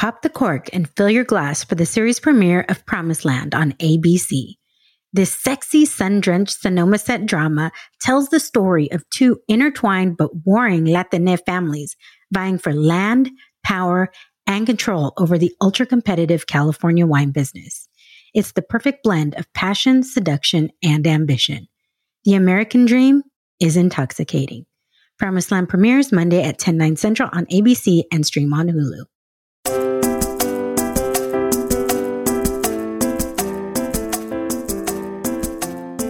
Pop the cork and fill your glass for the series premiere of Promised Land on ABC. This sexy, sun drenched Sonoma set drama tells the story of two intertwined but warring Latina families vying for land, power, and control over the ultra competitive California wine business. It's the perfect blend of passion, seduction, and ambition. The American dream is intoxicating. Promised Land premieres Monday at 10, 9 central on ABC and stream on Hulu.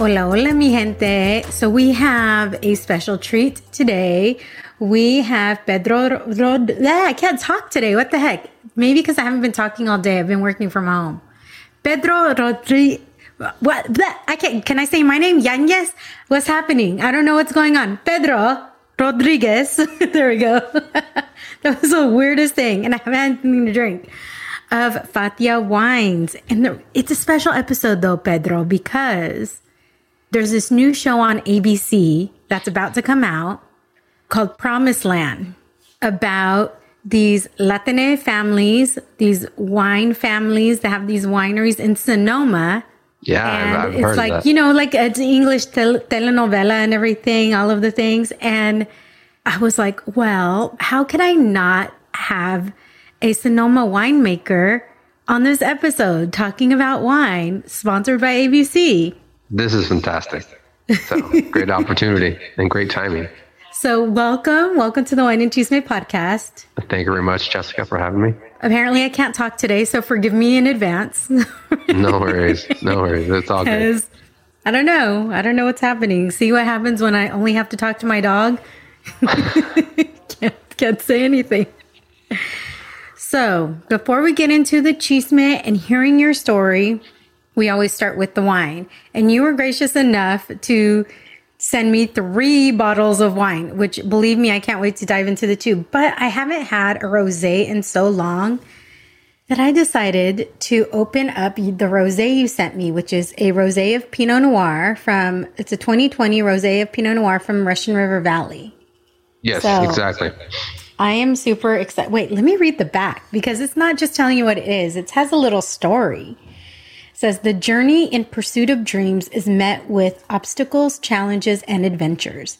Hola, hola, mi gente. So we have a special treat today. We have Pedro Rod. I can't talk today. What the heck? Maybe because I haven't been talking all day. I've been working from home. Pedro Rodriguez. What? I can't. Can I say my name? Yanez? What's happening? I don't know what's going on. Pedro Rodriguez. there we go. that was the weirdest thing. And I haven't had anything to drink. Of Fathia Wines. And it's a special episode though, Pedro, because there's this new show on ABC that's about to come out called Promised Land about these Latine families, these wine families that have these wineries in Sonoma. Yeah, and I've, I've it's like you know, like uh, it's English tel- telenovela and everything, all of the things. And I was like, well, how could I not have a Sonoma winemaker on this episode talking about wine, sponsored by ABC? This is fantastic. So great opportunity and great timing. So, welcome, welcome to the Wine and Cheese Chisme podcast. Thank you very much, Jessica, for having me. Apparently, I can't talk today, so forgive me in advance. No worries. No worries. It's all good. I don't know. I don't know what's happening. See what happens when I only have to talk to my dog? can't, can't say anything. So, before we get into the chisme and hearing your story, we always start with the wine. And you were gracious enough to send me three bottles of wine, which believe me, I can't wait to dive into the two. But I haven't had a rosé in so long that I decided to open up the rosé you sent me, which is a rosé of Pinot Noir from it's a 2020 rosé of Pinot Noir from Russian River Valley. Yes, So- exactly. I am super excited. Wait, let me read the back because it's not just telling you what it is. It has a little story. Says the journey in pursuit of dreams is met with obstacles, challenges, and adventures.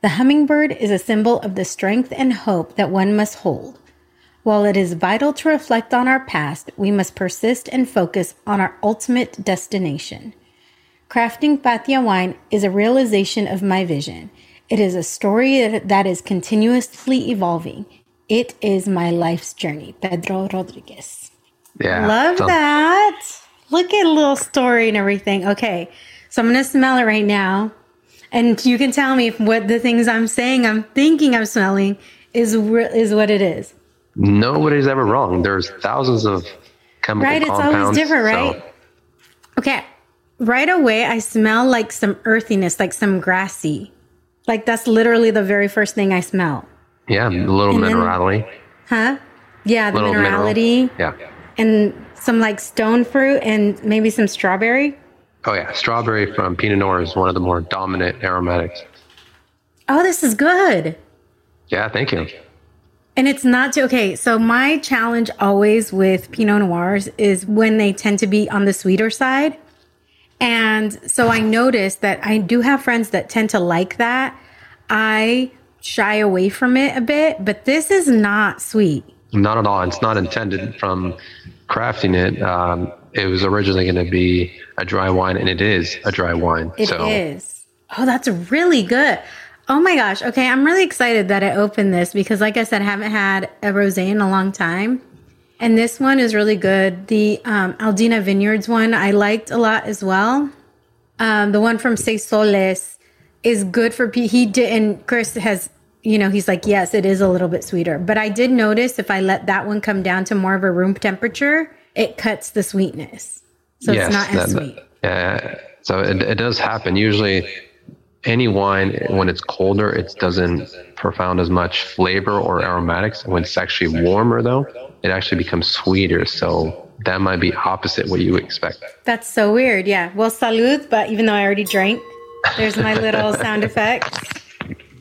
The hummingbird is a symbol of the strength and hope that one must hold. While it is vital to reflect on our past, we must persist and focus on our ultimate destination. Crafting Fathia wine is a realization of my vision. It is a story that- that is continuously evolving. It is my life's journey. Pedro Rodriguez. Yeah. Love so- that. Look at a little story and everything. Okay. So I'm to smell it right now. And you can tell me if what the things I'm saying, I'm thinking I'm smelling is is what it is. Nobody's ever wrong. There's thousands of chemical Right? It's compounds. always different, so- right? Okay. Right away, I smell like some earthiness, like some grassy. Like that's literally the very first thing I smell. yeah, a little And then- minerality. Huh? Yeah, the Little mineral. minerality Yeah. and some like stone fruit and maybe some strawberry. Oh yeah, strawberry from Pinot Noir is one of the more dominant aromatics. Oh, this is good. Yeah, thank you. And it's not too okay. So my challenge always with Pinot Noirs is when they tend to be on the sweeter side. And so I noticed that I do have friends that tend to like that. I shy away from it a bit, but this is not sweet. Not at all. It's not intended from crafting it. Um, it was originally going to be a dry wine, and it is a dry wine. It so. is. Oh, that's really good. Oh my gosh. Okay, I'm really excited that I opened this because, like I said, I haven't had a rosé in a long time. And this one is really good. The um, Aldina Vineyards one I liked a lot as well. Um, the one from Seis Soles is good for P. He did, and Chris has, you know, he's like, yes, it is a little bit sweeter. But I did notice if I let that one come down to more of a room temperature, it cuts the sweetness. So yes, it's not as sweet. Yeah. So it, it does happen. Usually, any wine, when it's colder, it doesn't profound as much flavor or aromatics. When it's actually warmer, though, it actually becomes sweeter. So that might be opposite what you expect. That's so weird. Yeah. Well, salud, but even though I already drank, there's my little sound effects.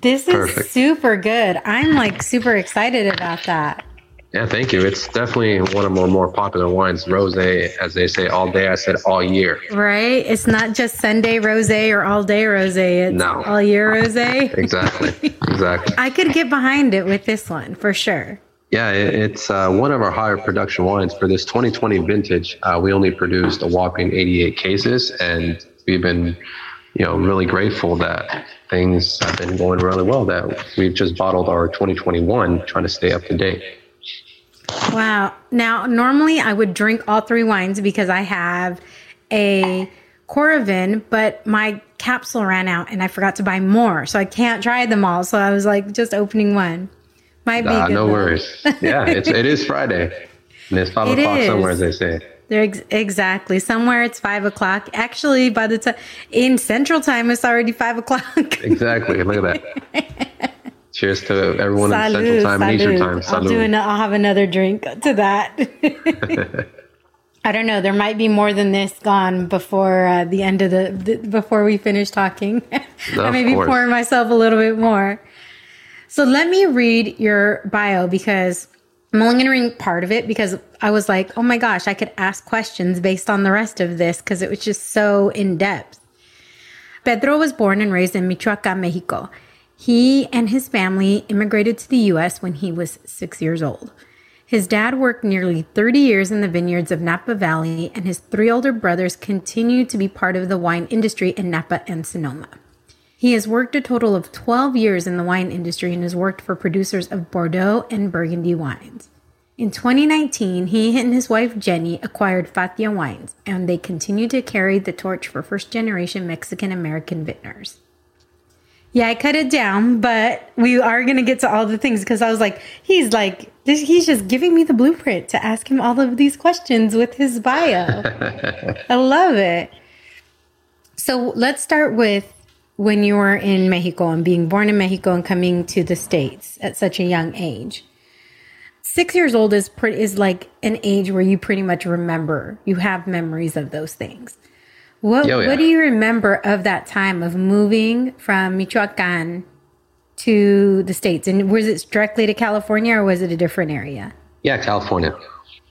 This is Perfect. super good. I'm like super excited about that. Yeah, thank you. It's definitely one of our more popular wines. Rose, as they say, all day. I said all year. Right. It's not just Sunday rose or all day rose. It's no. all year rose. exactly. Exactly. I could get behind it with this one for sure. Yeah, it's uh, one of our higher production wines for this 2020 vintage. Uh, we only produced a whopping 88 cases, and we've been, you know, really grateful that things have been going really well. That we've just bottled our 2021, trying to stay up to date. Wow. Now, normally I would drink all three wines because I have a Coravin, but my capsule ran out and I forgot to buy more. So I can't try them all. So I was like just opening one. Might be good. No though. worries. Yeah, it's, it is Friday. And it's five it o'clock is. somewhere, as they say. There ex- exactly. Somewhere it's five o'clock. Actually, by the time in Central Time, it's already five o'clock. exactly. Look at that. Cheers to everyone salud, in Central Time salud. Eastern Time. Salud. I'll do an, I'll have another drink to that. I don't know. There might be more than this gone before uh, the end of the, the, before we finish talking. I may be pouring myself a little bit more. So let me read your bio because I'm only going to read part of it because I was like, oh my gosh, I could ask questions based on the rest of this because it was just so in depth. Pedro was born and raised in Michoacan, Mexico. He and his family immigrated to the U.S. when he was six years old. His dad worked nearly 30 years in the vineyards of Napa Valley, and his three older brothers continue to be part of the wine industry in Napa and Sonoma. He has worked a total of 12 years in the wine industry and has worked for producers of Bordeaux and Burgundy wines. In 2019, he and his wife Jenny acquired Fathia Wines, and they continue to carry the torch for first generation Mexican American vintners. Yeah, I cut it down, but we are going to get to all the things because I was like, he's like, he's just giving me the blueprint to ask him all of these questions with his bio. I love it. So let's start with when you were in Mexico and being born in Mexico and coming to the States at such a young age. Six years old is pretty, is like an age where you pretty much remember, you have memories of those things. What oh, yeah. What do you remember of that time of moving from Michoacan to the states? And was it directly to California or was it a different area? Yeah, California.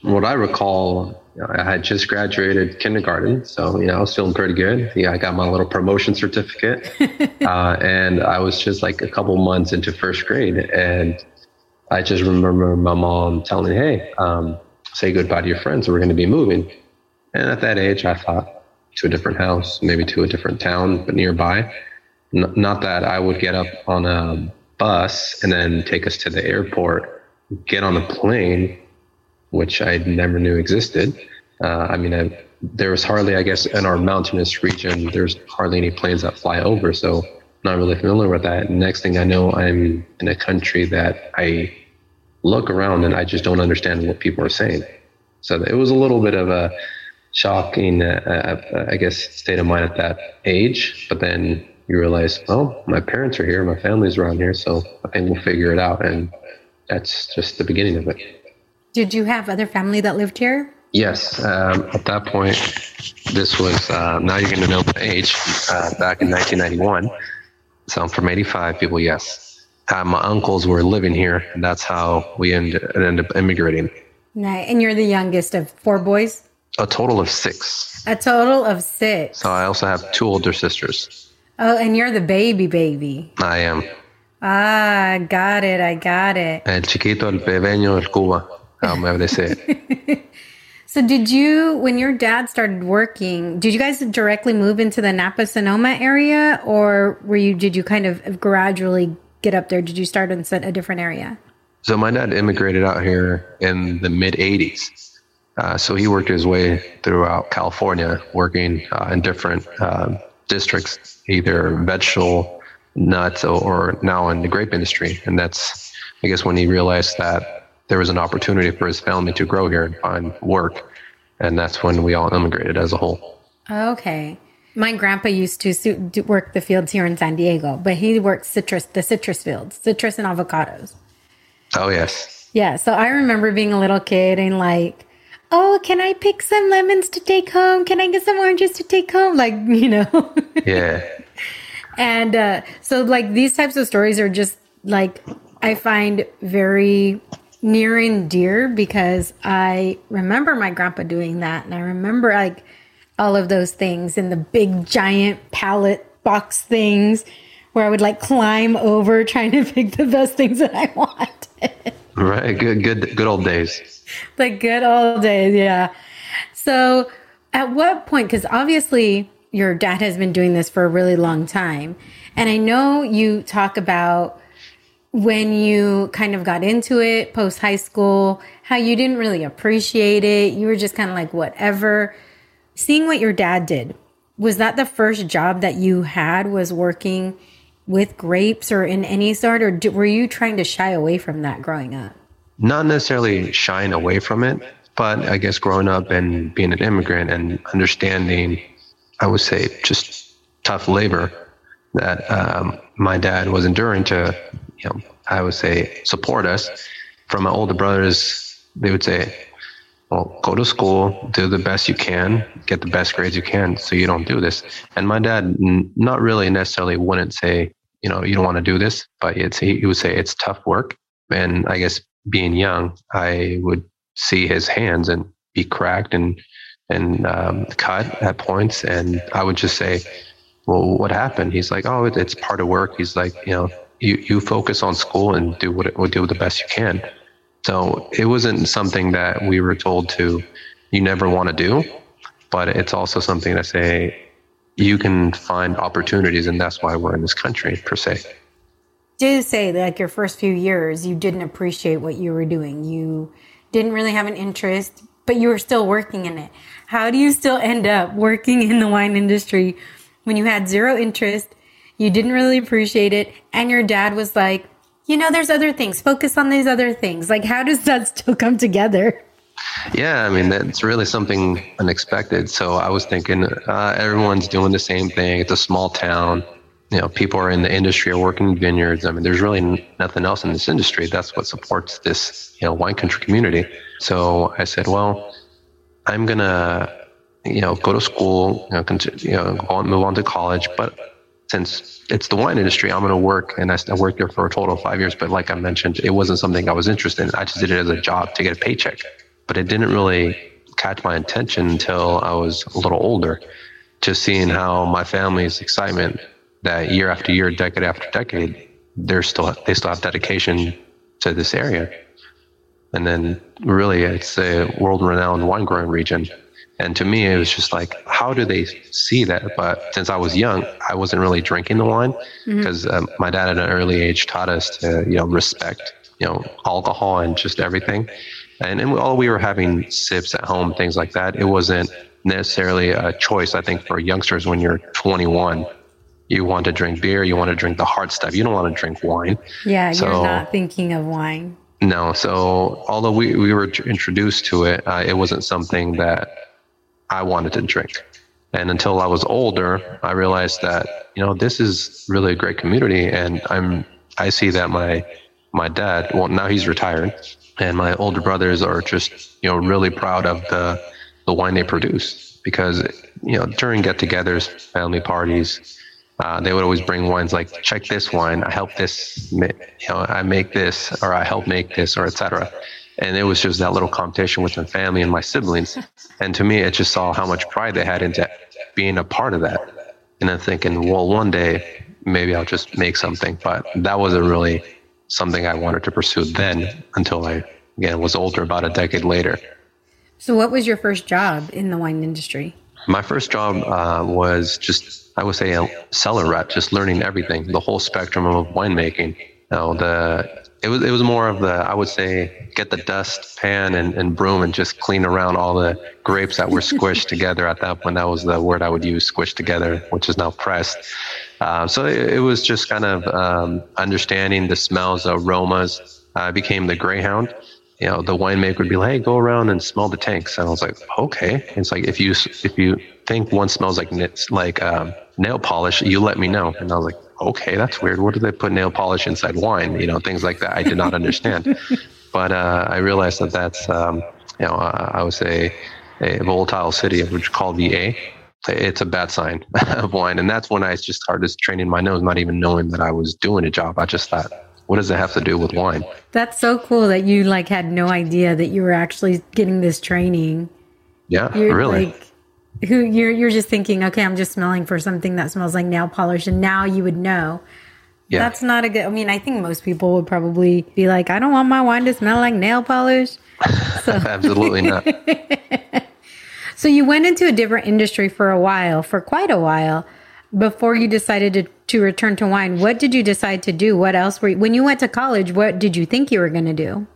What I recall, I had just graduated kindergarten, so you know I was feeling pretty good. Yeah, I got my little promotion certificate, uh, and I was just like a couple months into first grade, and I just remember my mom telling me, "Hey, um, say goodbye to your friends. We're going to be moving." And at that age, I thought, to a different house, maybe to a different town, but nearby. N- not that I would get up on a bus and then take us to the airport, get on a plane, which I never knew existed. Uh, I mean, I, there was hardly, I guess, in our mountainous region, there's hardly any planes that fly over. So, not really familiar with that. Next thing I know, I'm in a country that I look around and I just don't understand what people are saying. So, it was a little bit of a shocking, uh, uh, I guess, state of mind at that age. But then you realize, oh, my parents are here, my family's around here, so I think we'll figure it out. And that's just the beginning of it. Did you have other family that lived here? Yes. Um, at that point, this was, uh, now you're going to know my age, uh, back in 1991. So I'm from 85 people, yes. Uh, my uncles were living here, and that's how we ended, ended up immigrating. Nice. And you're the youngest of four boys? A total of six. A total of six. So I also have two older sisters. Oh, and you're the baby baby. I am. Ah, got it. I got it. El chiquito, el pequeño, el Cuba, however they say it. so, did you, when your dad started working, did you guys directly move into the Napa Sonoma area, or were you? Did you kind of gradually get up there? Did you start in a different area? So, my dad immigrated out here in the mid '80s. Uh, so he worked his way throughout California, working uh, in different uh, districts, either vegetable, nuts, or now in the grape industry. And that's, I guess, when he realized that there was an opportunity for his family to grow here and find work. And that's when we all immigrated as a whole. Okay. My grandpa used to work the fields here in San Diego, but he worked citrus, the citrus fields, citrus and avocados. Oh, yes. Yeah. So I remember being a little kid and like, oh, can I pick some lemons to take home? Can I get some oranges to take home? Like, you know. yeah. And uh, so, like, these types of stories are just like, I find very near and dear because I remember my grandpa doing that. And I remember, like, all of those things and the big giant pallet box things where I would like climb over trying to pick the best things that I wanted. Right. Good, good, good old days. the good old days. Yeah. So at what point, because obviously your dad has been doing this for a really long time. And I know you talk about when you kind of got into it post high school, how you didn't really appreciate it. You were just kind of like, whatever. Seeing what your dad did, was that the first job that you had was working with grapes or in any sort, or were you trying to shy away from that growing up? Not necessarily shying away from it, but I guess growing up and being an immigrant and understanding, I would say, just tough labor that um, my dad was enduring to, you know, I would say, support us. From my older brothers, they would say, well, go to school, do the best you can, get the best grades you can, so you don't do this. And my dad, not really necessarily, wouldn't say, you know, you don't want to do this, but it's he would say it's tough work. And I guess being young, I would see his hands and be cracked and and um, cut at points, and I would just say, "Well, what happened?" He's like, "Oh, it's part of work." He's like, "You know, you you focus on school and do what it, do the best you can." So it wasn't something that we were told to, you never want to do, but it's also something to say, you can find opportunities, and that's why we're in this country per se. Did say like your first few years, you didn't appreciate what you were doing. You didn't really have an interest, but you were still working in it. How do you still end up working in the wine industry when you had zero interest? You didn't really appreciate it, and your dad was like, you know, there's other things. Focus on these other things. Like, how does that still come together? Yeah, I mean, that's really something unexpected. So I was thinking, uh, everyone's doing the same thing. It's a small town. You know, people are in the industry or working in vineyards. I mean, there's really nothing else in this industry. That's what supports this, you know, wine country community. So I said, well, I'm gonna, you know, go to school, you know, you know, move on to college, but since it's the wine industry, I'm going to work. And I, worked there for a total of five years. But like I mentioned, it wasn't something I was interested in. I just did it as a job to get a paycheck. But it didn't really catch my attention until I was a little older, just seeing how my family's excitement that year after year, decade after decade, they're still they still have dedication to this area. And then really it's a world renowned wine growing region. And to me, it was just like, how do they see that? But since I was young, I wasn't really drinking the wine because mm-hmm. um, my dad at an early age taught us to, you know, respect, you know, alcohol and just everything. And, and all we were having sips at home, things like that. It wasn't necessarily a choice, I think, for youngsters when you're 21. You want to drink beer, you want to drink the hard stuff. You don't want to drink wine. Yeah, so, you're not thinking of wine. No. So although we, we were introduced to it, uh, it wasn't something that I wanted to drink. And until I was older, I realized that, you know, this is really a great community. And I'm, I see that my, my dad, well, now he's retired and my older brothers are just, you know, really proud of the, the wine they produce because, you know, during get togethers, family parties, uh, they would always bring wines like, check this wine. I help this, you know, I make this or I help make this or etc and it was just that little competition with my family and my siblings and to me it just saw how much pride they had into being a part of that and i'm thinking well one day maybe I'll just make something. But that wasn't really something I wanted to pursue then until I again was older, about a decade later. So, what was your first job in the wine industry? My first job uh, was just, I would say, a cellar rat, just learning everything, the whole spectrum of winemaking. You know, the it was it was more of the I would say get the dust pan and, and broom and just clean around all the grapes that were squished together at that point. That was the word I would use, squished together, which is now pressed. Uh, so it, it, was just kind of um, understanding the smells, aromas. I became the greyhound you know, the winemaker would be like, "Hey, go around and smell the tanks," and I was like, "Okay." it's like if you if you think one smells like like um, nail polish, you let me know. And I was like, "Okay, that's weird. What do they put nail polish inside wine?" You know, things like that. I did not understand, but uh, I realized that that's um, you know, uh, I would say a volatile acidity, which is called VA. It's a bad sign of wine, and that's when I just started training my nose, not even knowing that I was doing a job. I just thought what does it have to do with wine? That's so cool that you like had no idea that you were actually getting this training. Yeah, you're really. Like, who you're you're just thinking, okay, I'm just smelling for something that smells like nail polish, and now you would know. Yeah. That's not a good. I mean, I think most people would probably be like, I don't want my wine to smell like nail polish. So. Absolutely not. so you went into a different industry for a while, for quite a while before you decided to, to return to wine, what did you decide to do? What else were you, when you went to college, what did you think you were going to do?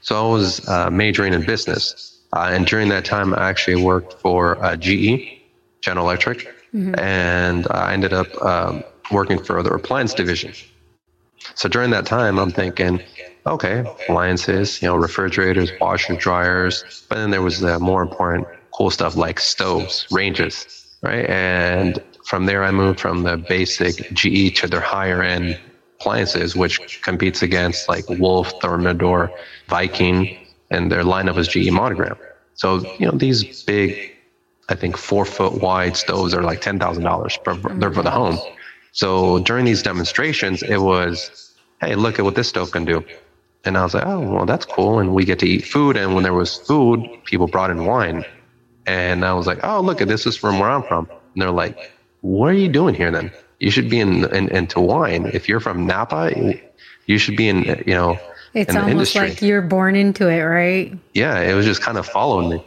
So I was uh, majoring in business. Uh, and during that time, I actually worked for uh, GE, General Electric, mm-hmm. and I ended up um, working for the appliance division. So during that time, I'm thinking, okay, appliances, you know, refrigerators, washers, dryers. But then there was the more important cool stuff like stoves, ranges, right? And from there, I moved from the basic GE to their higher end appliances, which competes against like Wolf, Thermador, Viking, and their lineup is GE Monogram. So, you know, these big, I think four foot wide stoves are like $10,000 they're for the home. So during these demonstrations, it was, hey, look at what this stove can do. And I was like, oh, well, that's cool. And we get to eat food. And when there was food, people brought in wine. And I was like, oh, look at this is from where I'm from. And they're like, what are you doing here then? You should be in, in into wine. If you're from Napa, you should be in you know. It's almost industry. like you're born into it, right? Yeah, it was just kind of following me.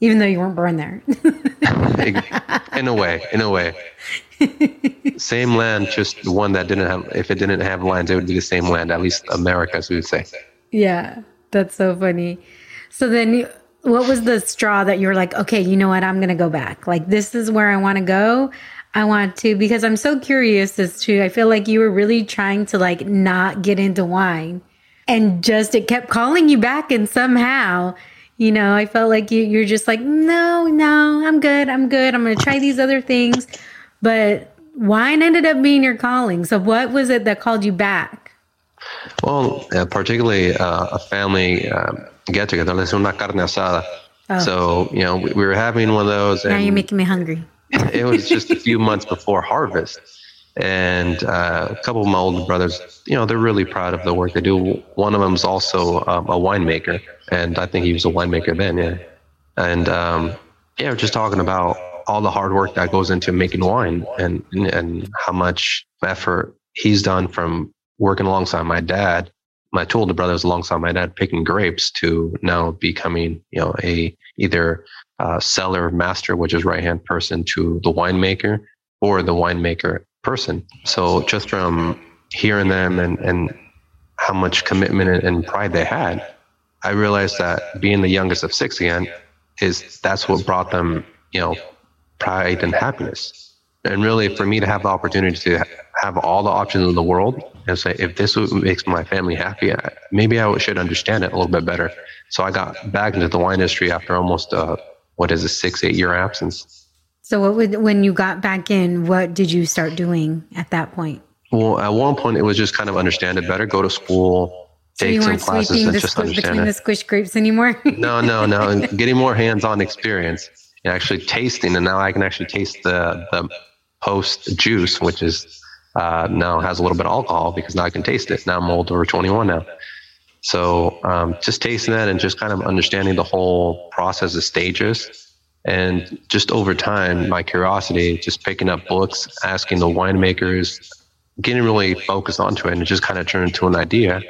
Even though you weren't born there. in a way, in a way. same land, just one that didn't have. If it didn't have lands, it would be the same land. At least America, as we would say. Yeah, that's so funny. So then, what was the straw that you were like, okay, you know what? I'm going to go back. Like, this is where I want to go. I want to because I'm so curious as to I feel like you were really trying to like not get into wine and just it kept calling you back and somehow you know I felt like you you're just like no no I'm good I'm good I'm going to try these other things. But wine ended up being your calling. So what was it that called you back? Well uh, particularly uh, a family um, get together let's una carne asada. Oh. so you know we, we, were having one of those now you're making me hungry. it was just a few months before harvest. And uh, a couple of my older brothers, you know, they're really proud of the work they do. One of them is also um, a winemaker, and I think he was a winemaker then, yeah. And um, yeah, just talking about all the hard work that goes into making wine, and and how much effort he's done from working alongside my dad my two older brothers alongside my dad picking grapes to now becoming you know a either uh, cellar master, which is right hand person to the winemaker or the winemaker person. So just from hearing them and, and how much commitment and pride they had, I realized that being the youngest of six again is that's what brought them, you know, pride and happiness. And really, for me to have the opportunity to have all the options in the world and say, if this makes my family happy, maybe I should understand it a little bit better. So I got back into the wine industry after almost uh, what is a six eight year absence. So what would when you got back in, what did you start doing at that point? Well, at one point it was just kind of understand it better, go to school, so take some classes, and just understand between it. the squish grapes anymore. no, no, no. Getting more hands on experience and actually tasting, and now I can actually taste the the post juice, which is uh, now has a little bit of alcohol because now I can taste it. Now I'm old over 21 now. So um, just tasting that and just kind of understanding the whole process of stages. And just over time, my curiosity, just picking up books, asking the winemakers, getting really focused onto it and it just kind of turned into an idea.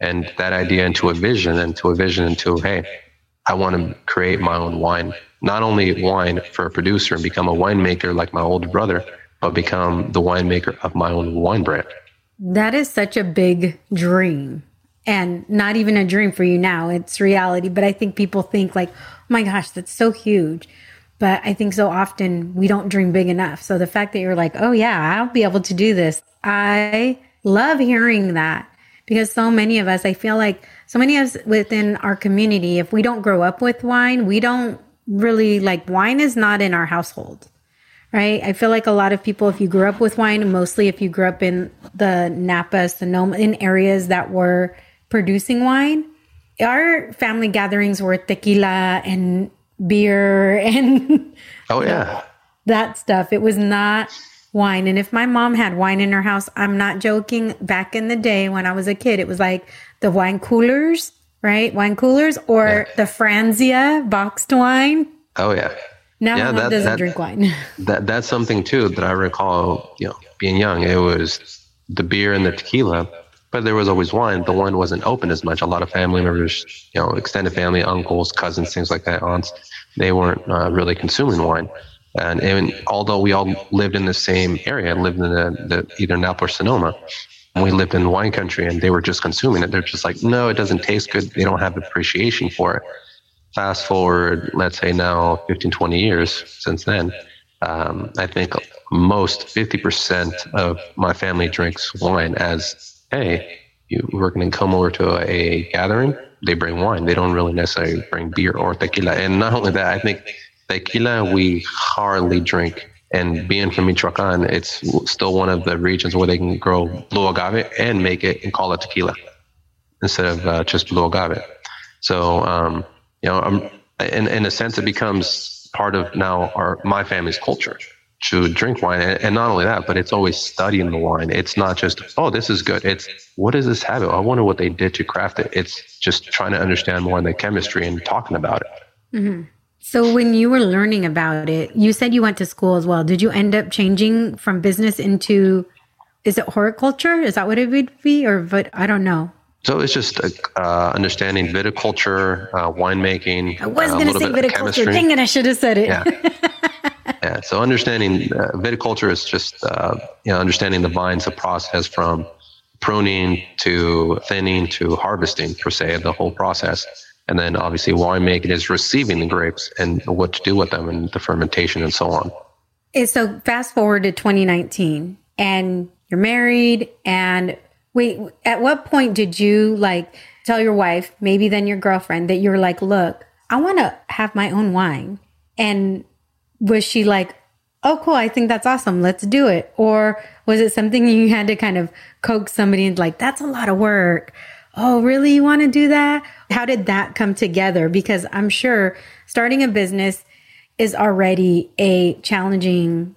And that idea into a vision and to a vision into, hey, I want to create my own wine, not only wine for a producer and become a winemaker like my older brother, but become the winemaker of my own wine brand. That is such a big dream and not even a dream for you now. It's reality. But I think people think like, oh my gosh, that's so huge. But I think so often we don't dream big enough. So the fact that you're like, oh yeah, I'll be able to do this. I love hearing that because so many of us, I feel like so many of us within our community, if we don't grow up with wine, we don't really like wine is not in our household right? I feel like a lot of people, if you grew up with wine, mostly if you grew up in the Napa, Sonoma, in areas that were producing wine, our family gatherings were tequila and beer and oh yeah, that stuff. It was not wine. And if my mom had wine in her house, I'm not joking. Back in the day when I was a kid, it was like the wine coolers, right? Wine coolers or yeah. the Franzia boxed wine. Oh yeah. Now yeah, that, doesn't that, drink wine. that that's something too that I recall. You know, being young, it was the beer and the tequila, but there was always wine. The wine wasn't open as much. A lot of family members, you know, extended family, uncles, cousins, things like that, aunts, they weren't uh, really consuming wine. And, and, although we all lived in the same area, lived in the, the either Napa or Sonoma, we lived in wine country, and they were just consuming it. They're just like, no, it doesn't taste good. They don't have appreciation for it fast forward, let's say now 15, 20 years since then, um, I think most 50% of my family drinks wine as, hey, you, we're going to come over to a, a, gathering. They bring wine. They don't really necessarily bring beer or tequila. And not only that, I think tequila we hardly drink. And being from Michoacan, it's still one of the regions where they can grow blue agave and make it and call it tequila instead of uh, just blue agave. So um, you know, I'm, in, in a sense, it becomes part of now our my family's culture to drink wine. And, and not only that, but it's always studying the wine. It's not just, oh, this is good. It's what is this habit? I wonder what they did to craft it. It's just trying to understand more in the chemistry and talking about it. Mm-hmm. So when you were learning about it, you said you went to school as well. Did you end up changing from business into is it horticulture? Is that what it would be? Or but I don't know. So it's just uh, understanding viticulture, uh, winemaking. I was uh, going to say viticulture. Dang it, I should have said it. Yeah. yeah. So understanding uh, viticulture is just uh, you know understanding the vines, the process from pruning to thinning to harvesting per se, the whole process. And then obviously winemaking is receiving the grapes and what to do with them and the fermentation and so on. So fast forward to 2019 and you're married and Wait, at what point did you like tell your wife, maybe then your girlfriend, that you're like, look, I want to have my own wine? And was she like, oh, cool, I think that's awesome. Let's do it. Or was it something you had to kind of coax somebody and like, that's a lot of work. Oh, really? You want to do that? How did that come together? Because I'm sure starting a business is already a challenging,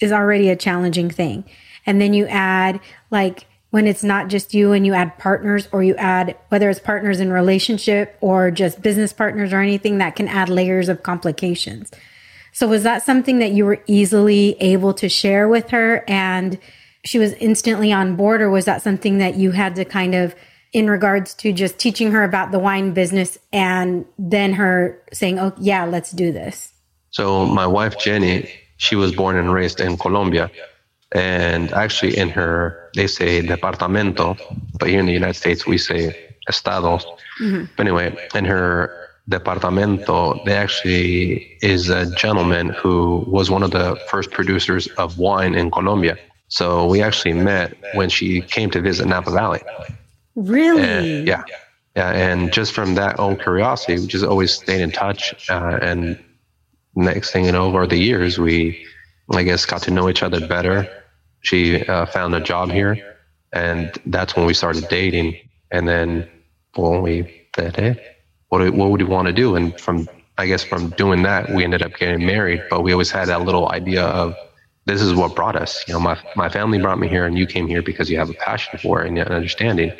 is already a challenging thing. And then you add like when it's not just you and you add partners or you add whether it's partners in relationship or just business partners or anything that can add layers of complications. So was that something that you were easily able to share with her and she was instantly on board or was that something that you had to kind of in regards to just teaching her about the wine business and then her saying, "Oh, yeah, let's do this." So my wife Jenny, she was born and raised in Colombia and actually, in her, they say departamento, but here in the United States, we say estados. Mm-hmm. But anyway, in her departamento, they actually is a gentleman who was one of the first producers of wine in Colombia. So we actually met when she came to visit Napa Valley. Really? And, yeah. Yeah. And just from that own curiosity, we just always stayed in touch. Uh, and next thing you know, over the years, we, I guess, got to know each other better she uh, found a job here, and that's when we started dating. And then, well, we said, "Hey, what do, what would you want to do?" And from I guess from doing that, we ended up getting married. But we always had that little idea of this is what brought us. You know, my my family brought me here, and you came here because you have a passion for it and an understanding.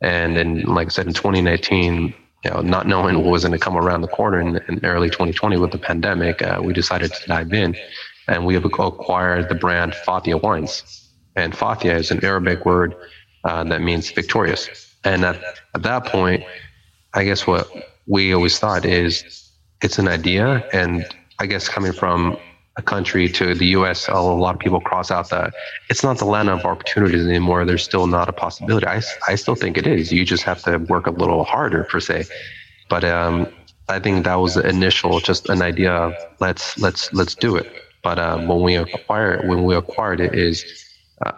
And then, like I said, in 2019, you know, not knowing what was going to come around the corner in, in early 2020 with the pandemic, uh, we decided to dive in and we have acquired the brand Fathia Wines. and Fathia is an Arabic word uh, that means victorious. And at, at that point, I guess what we always thought is it's an idea. And I guess coming from a country to the US, a lot of people cross out that it's not the land of opportunities anymore. There's still not a possibility. I, I still think it is. You just have to work a little harder, per se. But um, I think that was the initial, just an idea of let's let's let's do it. But uh, when we acquire when we acquired it is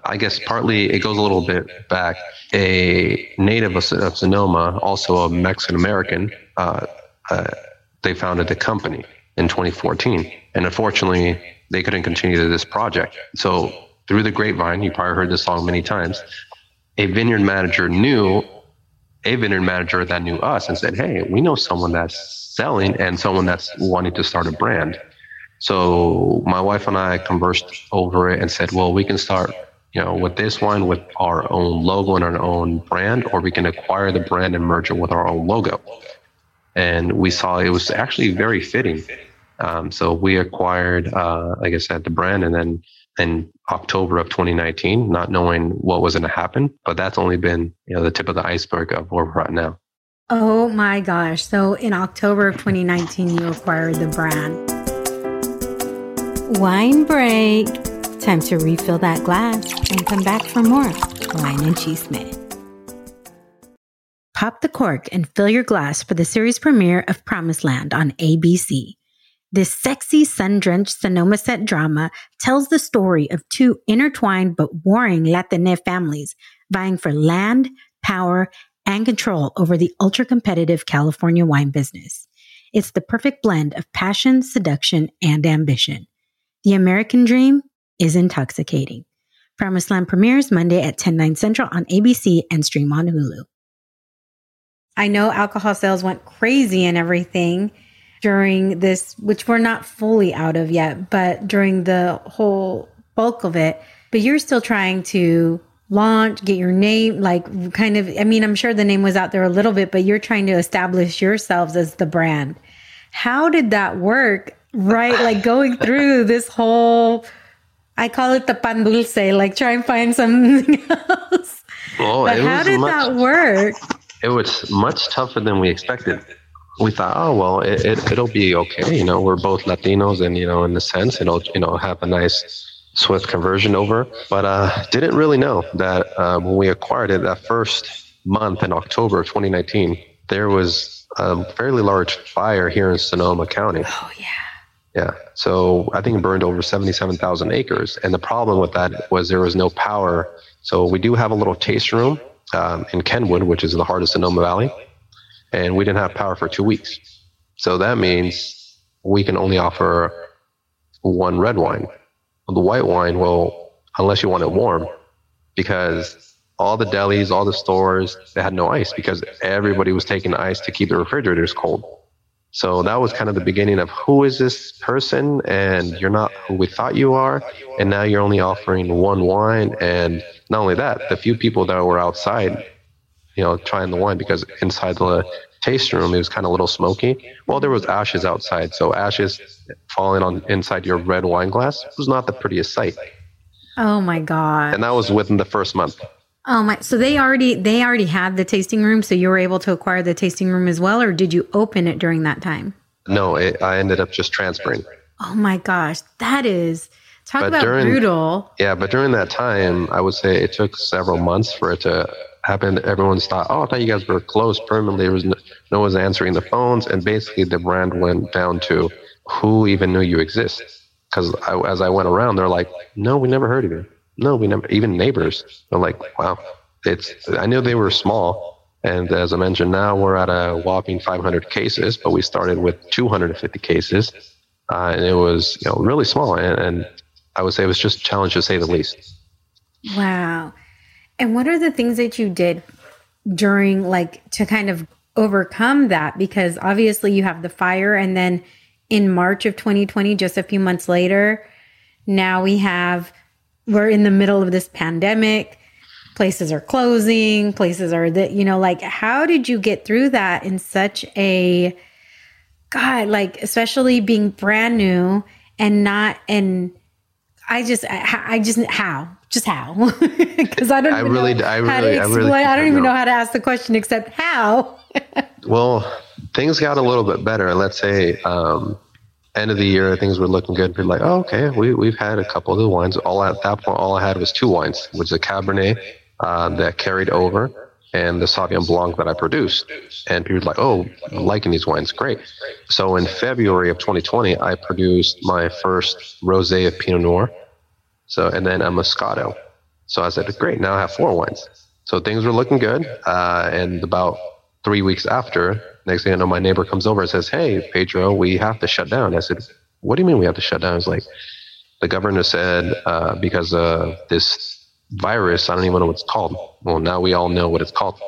I guess partly it goes a little bit back. A native of, of Sonoma, also a Mexican American, uh, uh, they founded the company in 2014. And unfortunately, they couldn't continue this project. So through the grapevine, you probably heard this song many times, a vineyard manager knew a vineyard manager that knew us and said, Hey, we know someone that's selling and someone that's wanting to start a brand. So my wife and I conversed over it and said, well, we can start you know, with this one with our own logo and our own brand, or we can acquire the brand and merge it with our own logo. And we saw it was actually very fitting. Um, so we acquired, uh, like I said, the brand, and then in October of 2019, not knowing what was going to happen. But that's only been, you know, the tip of the iceberg of where we're at now. Oh my gosh! So in October of 2019, you acquired the brand. Wine break. Time to refill that glass and come back for more Wine and Chisme. Pop the cork and fill your glass for the series premiere of Promised Land on ABC. This sexy, sun drenched Sonoma set drama tells the story of two intertwined but warring Latina families vying for land, power, and control over the ultra competitive California wine business. It's the perfect blend of passion, seduction, and ambition. The American dream is intoxicating. Promised Land premieres Monday at 10, 9 central on ABC and stream on Hulu. I know alcohol sales went crazy and everything during this, which we're not fully out of yet, but during the whole bulk of it. But you're still trying to launch, get your name, like kind of, I mean, I'm sure the name was out there a little bit, but you're trying to establish yourselves as the brand. How did that work? Right? Like going through this whole I call it the pan dulce, like try and find something else. Oh, but how did much, that work? It was much tougher than we expected. We thought, oh well, it, it it'll be okay. You know, we're both Latinos, and you know, in the sense, it'll you know have a nice swift conversion over. But uh, didn't really know that uh, when we acquired it that first month in October of 2019, there was a fairly large fire here in Sonoma County. Oh yeah. Yeah. So I think it burned over 77,000 acres. And the problem with that was there was no power. So we do have a little taste room um, in Kenwood, which is in the heart of Sonoma Valley. And we didn't have power for two weeks. So that means we can only offer one red wine. The white wine, well, unless you want it warm, because all the delis, all the stores, they had no ice because everybody was taking ice to keep the refrigerators cold. So that was kind of the beginning of who is this person and you're not who we thought you are. And now you're only offering one wine. And not only that, the few people that were outside, you know, trying the wine because inside the taste room it was kind of a little smoky. Well, there was ashes outside. So ashes falling on inside your red wine glass was not the prettiest sight. Oh my God. And that was within the first month. Oh my! So they already they already had the tasting room, so you were able to acquire the tasting room as well, or did you open it during that time? No, it, I ended up just transferring. Oh my gosh, that is talk but about during, brutal. Yeah, but during that time, I would say it took several months for it to happen. Everyone's thought, "Oh, I thought you guys were closed permanently." There was no, no one's answering the phones, and basically the brand went down to who even knew you exist. Because as I went around, they're like, "No, we never heard of you." No, we never. Even neighbors are like, wow. It's. I knew they were small, and as I mentioned, now we're at a whopping 500 cases, but we started with 250 cases, uh, and it was you know really small, and, and I would say it was just a challenge to say the least. Wow. And what are the things that you did during like to kind of overcome that? Because obviously you have the fire, and then in March of 2020, just a few months later, now we have we're in the middle of this pandemic. Places are closing, places are that, you know, like how did you get through that in such a God, like especially being brand new and not and I just I, I just how Just how? Because I don't. I really, know I how to really, I really. I don't even know. know how to ask the question except how. Well, things got a little bit better. Let's say um, end of the year, things were looking good. People like, oh, okay, we we've had a couple of the wines. All at that point, all I had was two wines, which is a Cabernet uh, that carried over, and the Sauvignon Blanc that I produced. And people were like, oh, liking these wines, great. So in February of 2020, I produced my first rosé of Pinot Noir. So and then a Moscato. So I said, great, now I have four wines. So things were looking good. Uh, and about three weeks after, next thing I know, my neighbor comes over and says, Hey, Pedro, we have to shut down. I said, What do you mean we have to shut down? It's like, the governor said, uh, because of this virus, I don't even know what it's called. Well, now we all know what it's called,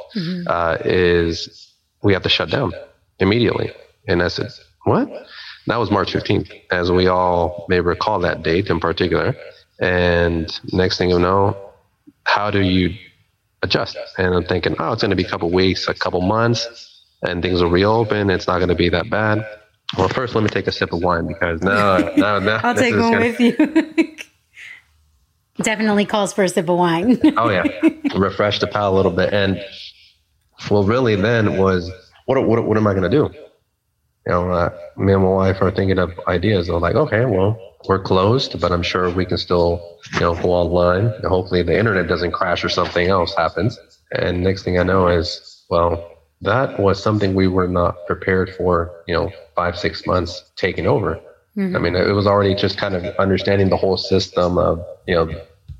uh, is we have to shut down immediately. And I said, What? That was March 15th, as we all may recall that date in particular. And next thing you know, how do you adjust? And I'm thinking, oh, it's going to be a couple weeks, a couple months, and things will reopen. It's not going to be that bad. Well, first, let me take a sip of wine because now, now, now I'll take one gonna- with you. Definitely calls for a sip of wine. oh yeah, refresh the palate a little bit. And well, really, then was what what what am I going to do? You know, uh, me and my wife are thinking of ideas. They're like, okay, well, we're closed, but I'm sure we can still, you know, go online. And hopefully, the internet doesn't crash or something else happens. And next thing I know is, well, that was something we were not prepared for. You know, five six months taking over. I mean, it was already just kind of understanding the whole system of, you know,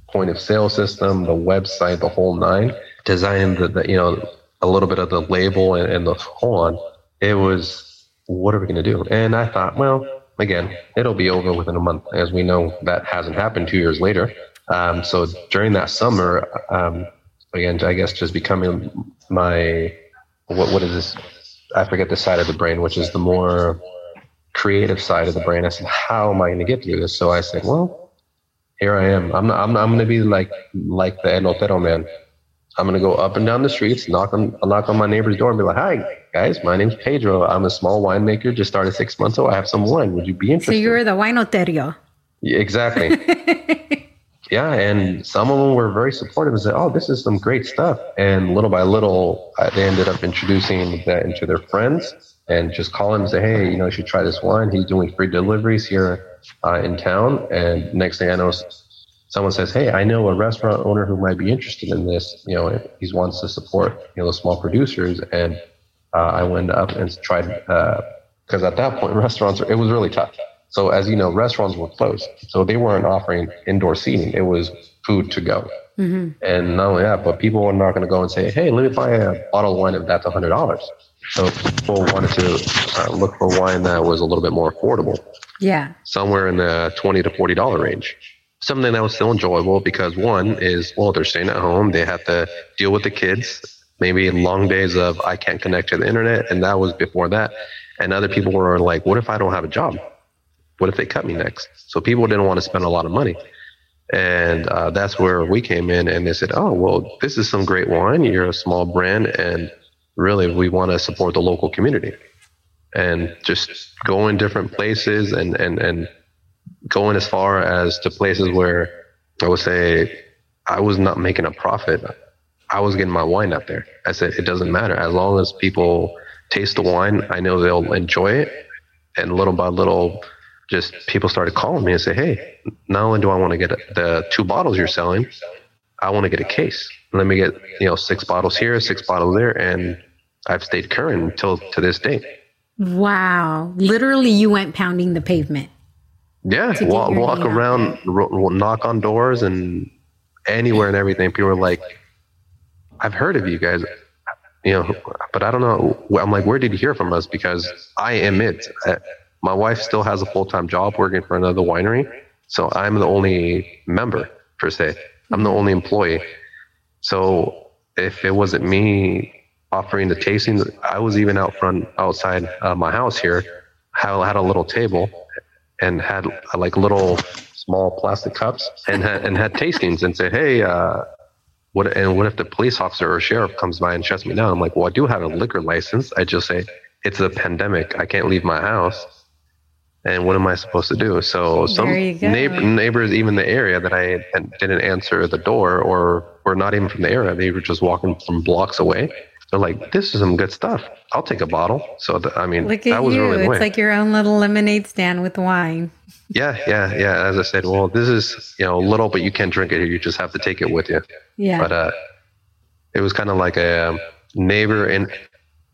point of sale system, the website, the whole nine, designing the, the you know, a little bit of the label and, and the whole on. It was, what are we going to do? And I thought, well, again, it'll be over within a month. As we know, that hasn't happened two years later. Um, so during that summer, um, again, I guess just becoming my, what, what is this? I forget the side of the brain, which is the more creative side of the brain. I said, how am I going to get through this? So I said, well, here I am. I'm not, I'm, not, I'm going to be like like the Enotero man. I'm going to go up and down the streets, knock on I'll knock on my neighbor's door, and be like, "Hi guys, my name's Pedro. I'm a small winemaker. Just started six months ago. I have some wine. Would you be interested?" so you're the winoterio. Yeah, exactly. yeah, and some of them were very supportive and said, "Oh, this is some great stuff." And little by little, uh, they ended up introducing that into their friends and just call him and say, "Hey, you know, you should try this wine. He's doing free deliveries here uh, in town." And next thing I know, someone says, "Hey, I know a restaurant owner who might be interested in this. You know, he wants to support you know the small producers." And uh, I went up and tried because at that point, restaurants it was really tough. So as you know, restaurants were closed, so they weren't offering indoor seating. It was food to go. And not only that, but people were not going to go and say, "Hey, let me buy a bottle of wine if that's hundred dollars." So people wanted to uh, look for wine that was a little bit more affordable, Yeah. somewhere in the twenty to forty dollar range. Something that was still enjoyable because one is well, they're staying at home, they have to deal with the kids, maybe long days of I can't connect to the internet, and that was before that. And other people were like, "What if I don't have a job? What if they cut me next?" So people didn't want to spend a lot of money. And uh, that's where we came in and they said, oh, well, this is some great wine. You're a small brand. And really, we want to support the local community and just go in different places and, and, and going as far as to places where I would say I was not making a profit. I was getting my wine out there. I said, it doesn't matter. As long as people taste the wine, I know they'll enjoy it. And little by little, just people started calling me and say, "Hey, not only do I want to get the two bottles you're selling, I want to get a case. Let me get you know six bottles here, six bottles there, and I've stayed current until to this day. Wow. Literally, you went pounding the pavement. Yeah, walk, walk around, ro- ro- knock on doors, and anywhere and everything. People are like, "I've heard of you guys." You know, but I don't know. I'm like, where did you hear from us? Because I am it. My wife still has a full time job working for another winery, so I'm the only member per se. I'm the only employee. So if it wasn't me offering the tasting, I was even out front outside uh, my house here. Had, had a little table and had uh, like little small plastic cups and had, and had tastings and said, hey, uh, what and what if the police officer or sheriff comes by and shuts me down? I'm like, well, I do have a liquor license. I just say it's a pandemic. I can't leave my house. And what am I supposed to do? So some neighbor, neighbors, even the area that I didn't answer the door or were not even from the area, they were just walking from blocks away. They're like, "This is some good stuff. I'll take a bottle." So the, I mean, Look that was you. really it's like your own little lemonade stand with wine. Yeah, yeah, yeah. As I said, well, this is you know little, but you can't drink it. Here. You just have to take it with you. Yeah. But uh, it was kind of like a um, neighbor and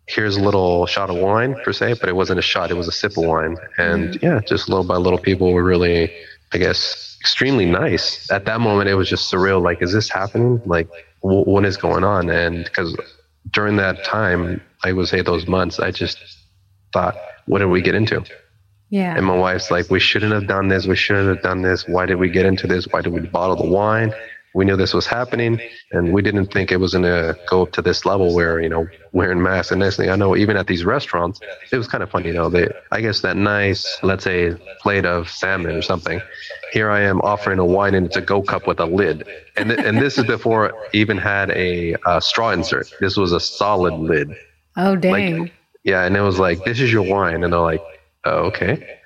here's a little shot of wine per se, but it wasn't a shot; it was a sip of wine. And mm-hmm. yeah, just little by little, people were really, I guess, extremely nice. At that moment, it was just surreal. Like, is this happening? Like, w- what is going on? And because during that time, I would say those months, I just thought, what did we get into? Yeah. And my wife's like, we shouldn't have done this. We shouldn't have done this. Why did we get into this? Why did we bottle the wine? We knew this was happening, and we didn't think it was going to go up to this level where you know wearing masks. And next thing I know, even at these restaurants, it was kind of funny. You know, they I guess that nice, let's say, plate of salmon or something. Here I am offering a wine and it's a go cup with a lid, and th- and this is before even had a uh, straw insert. This was a solid lid. Oh dang! Like, yeah, and it was like, "This is your wine," and they're like, oh, "Okay."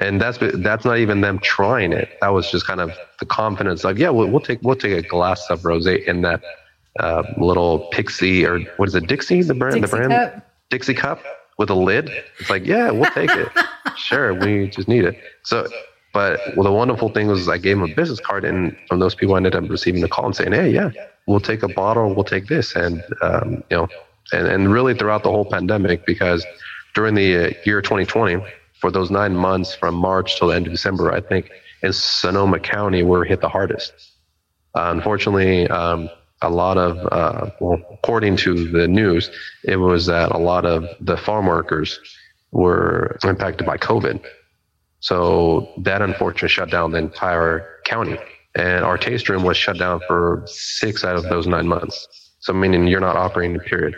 And that's that's not even them trying it. That was just kind of the confidence. Like, yeah, we'll, we'll take we'll take a glass of rosé in that uh, little Pixie or what is it, Dixie? The brand, Dixie the brand, cup. Dixie cup with a lid. It's like, yeah, we'll take it. sure, we just need it. So, but well, the wonderful thing was I gave them a business card, and from those people, I ended up receiving a call and saying, hey, yeah, we'll take a bottle, we'll take this, and um, you know, and and really throughout the whole pandemic because during the uh, year 2020 for those nine months from March till the end of December, I think in Sonoma County we were hit the hardest. Uh, unfortunately, um, a lot of, uh, well, according to the news, it was that a lot of the farm workers were impacted by COVID. So that unfortunately shut down the entire county. And our taste room was shut down for six out of those nine months. So meaning you're not operating, the period.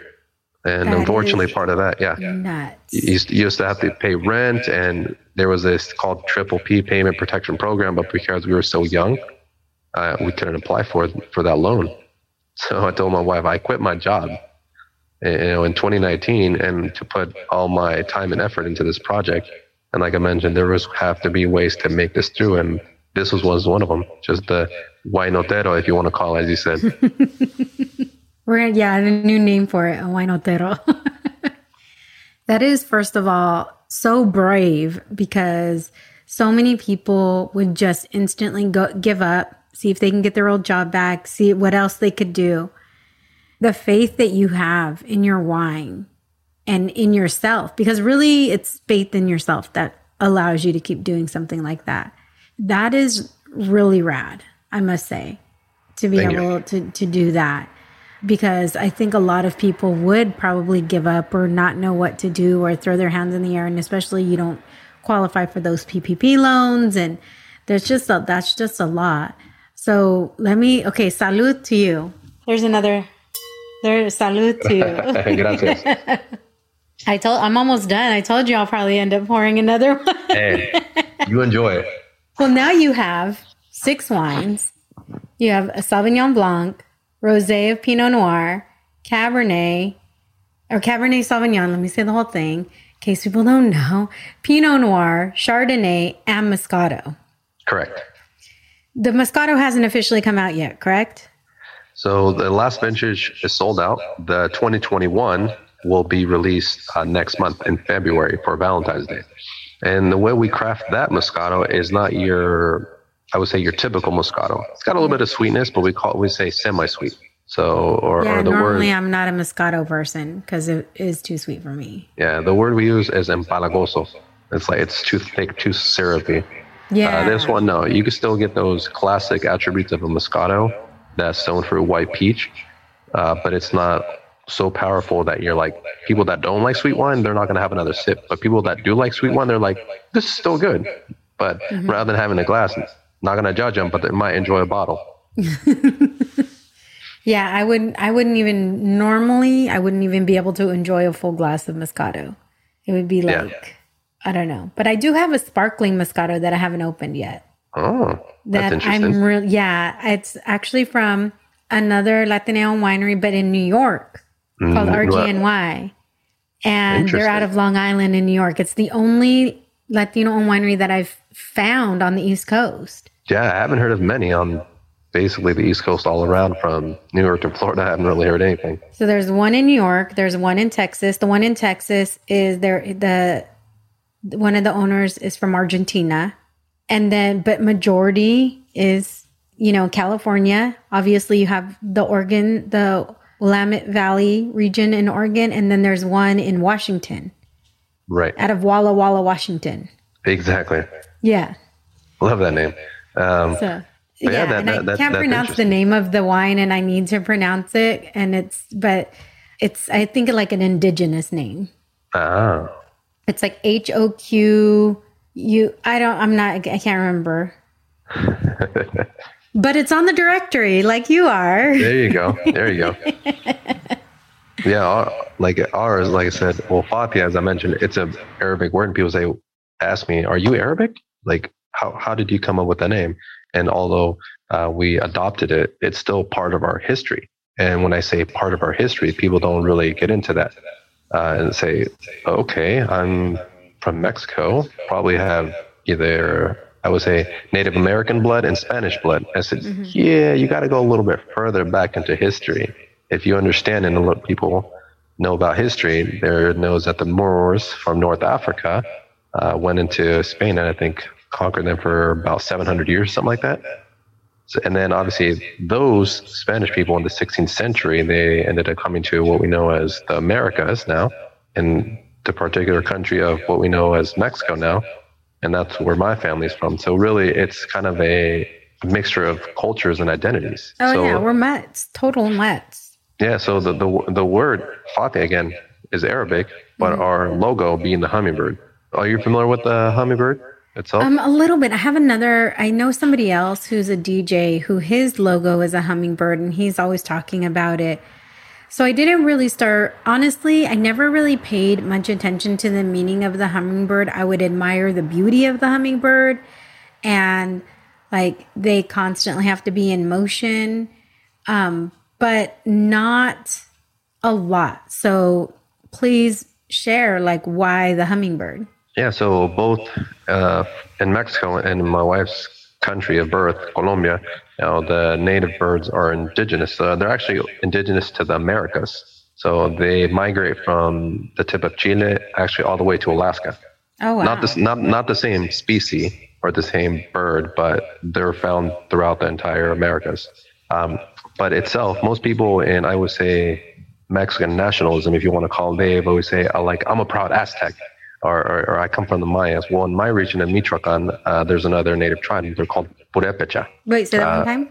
And that unfortunately, part of that, yeah, nuts. You, used, you used to have to pay rent, and there was this called Triple P Payment Protection Program, but because we were so young, uh, we couldn't apply for for that loan. So I told my wife I quit my job, you know, in 2019, and to put all my time and effort into this project. And like I mentioned, there was have to be ways to make this through, and this was was one of them. Just the why Wainotero, if you want to call it, as you said. We're gonna, yeah, a new name for it, a winotero. that is, first of all, so brave because so many people would just instantly go give up, see if they can get their old job back, see what else they could do. The faith that you have in your wine and in yourself, because really it's faith in yourself that allows you to keep doing something like that. That is really rad, I must say, to be Thank able to, to do that because I think a lot of people would probably give up or not know what to do or throw their hands in the air. And especially you don't qualify for those PPP loans. And there's just a, that's just a lot. So let me, okay, salud to you. There's another, there's salud to you. Gracias. I told, I'm almost done. I told you I'll probably end up pouring another one. hey, you enjoy it. Well, now you have six wines. You have a Sauvignon Blanc, Rosé of Pinot Noir, Cabernet, or Cabernet Sauvignon, let me say the whole thing in case people don't know, Pinot Noir, Chardonnay, and Moscato. Correct. The Moscato hasn't officially come out yet, correct? So the last vintage is sold out. The 2021 will be released uh, next month in February for Valentine's Day. And the way we craft that Moscato is not your I would say your typical Moscato. It's got a little bit of sweetness, but we call we say semi-sweet. So, or, yeah, or the normally word, I'm not a Moscato person because it is too sweet for me. Yeah, the word we use is empalagoso. It's like it's too thick, too syrupy. Yeah. Uh, this one, no, you can still get those classic attributes of a Moscato, that stone fruit white peach, uh, but it's not so powerful that you're like people that don't like sweet wine, they're not going to have another sip. But people that do like sweet wine, they're like, this is still good. But mm-hmm. rather than having a glass, not going to judge them, but they might enjoy a bottle. yeah, I wouldn't. I wouldn't even normally. I wouldn't even be able to enjoy a full glass of Moscato. It would be like yeah. I don't know. But I do have a sparkling Moscato that I haven't opened yet. Oh, that's that I'm real. Yeah, it's actually from another Latino winery, but in New York, called mm, RGNY, and they're out of Long Island in New York. It's the only Latino owned winery that I've found on the East Coast. Yeah, I haven't heard of many on basically the East Coast all around from New York to Florida. I haven't really heard anything. So there's one in New York, there's one in Texas. The one in Texas is there the one of the owners is from Argentina. And then but majority is, you know, California. Obviously you have the Oregon, the Willamette Valley region in Oregon, and then there's one in Washington. Right. Out of Walla Walla, Washington. Exactly. Yeah. Love that name. Um, so yeah, yeah that, and I that, can't pronounce the name of the wine, and I need to pronounce it. And it's, but it's, I think like an indigenous name. Oh. It's like H O Q U. I don't. I'm not. I can't remember. but it's on the directory, like you are. There you go. There you go. yeah, our, like ours, like I said, well, Fathia, as I mentioned, it's an Arabic word, and people say, ask me, "Are you Arabic?" Like, how how did you come up with that name? And although uh, we adopted it, it's still part of our history. And when I say part of our history, people don't really get into that uh, and say, okay, I'm from Mexico, probably have either, I would say, Native American blood and Spanish blood. I said, mm-hmm. yeah, you got to go a little bit further back into history. If you understand and a lot of people know about history, there knows that the Moors from North Africa uh, went into Spain and I think conquered them for about 700 years, something like that. So, and then obviously those Spanish people in the 16th century, they ended up coming to what we know as the Americas now, in the particular country of what we know as Mexico now. And that's where my family's from. So really it's kind of a mixture of cultures and identities. Oh so, yeah, we're Mets, total Mets. Yeah, so the, the, the word Fathia again is Arabic, but mm-hmm. our logo being the hummingbird. Are you familiar with the hummingbird? Itself? Um, a little bit. I have another. I know somebody else who's a DJ who his logo is a hummingbird, and he's always talking about it. So I didn't really start. Honestly, I never really paid much attention to the meaning of the hummingbird. I would admire the beauty of the hummingbird, and like they constantly have to be in motion, um, but not a lot. So please share like why the hummingbird. Yeah, so both uh, in Mexico and my wife's country of birth, Colombia, you know, the native birds are indigenous. Uh, they're actually indigenous to the Americas. So they migrate from the tip of Chile actually all the way to Alaska. Oh, wow. Not, this, not, not the same species or the same bird, but they're found throughout the entire Americas. Um, but itself, most people in, I would say, Mexican nationalism, if you want to call it, they always say, like, I'm a proud Aztec or, or, or, I come from the Mayas. Well, in my region in Michoacan, uh, there's another native tribe. They're called Purepecha. Wait, say that uh, one time.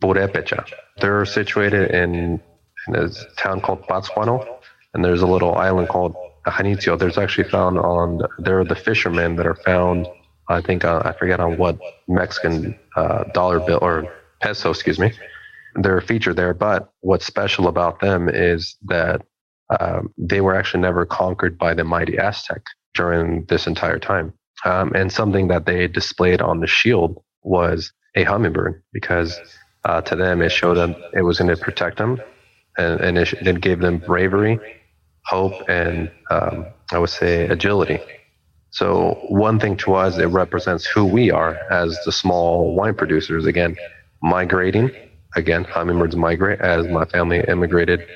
Purepecha. They're situated in, in a town called Pátzcuaro, and there's a little island called Janitzio. There's actually found on they're the fishermen that are found. I think uh, I forget on what Mexican uh, dollar bill or peso, excuse me. They're featured there, but what's special about them is that um, they were actually never conquered by the mighty Aztec during this entire time. Um, and something that they displayed on the shield was a hummingbird because uh, to them it showed them it was going to protect them and, and it, it, gave them bravery, hope, and um, I would say agility. So, one thing to us, it represents who we are as the small wine producers. Again, migrating. Again, hummingbirds migrate as my family immigrated,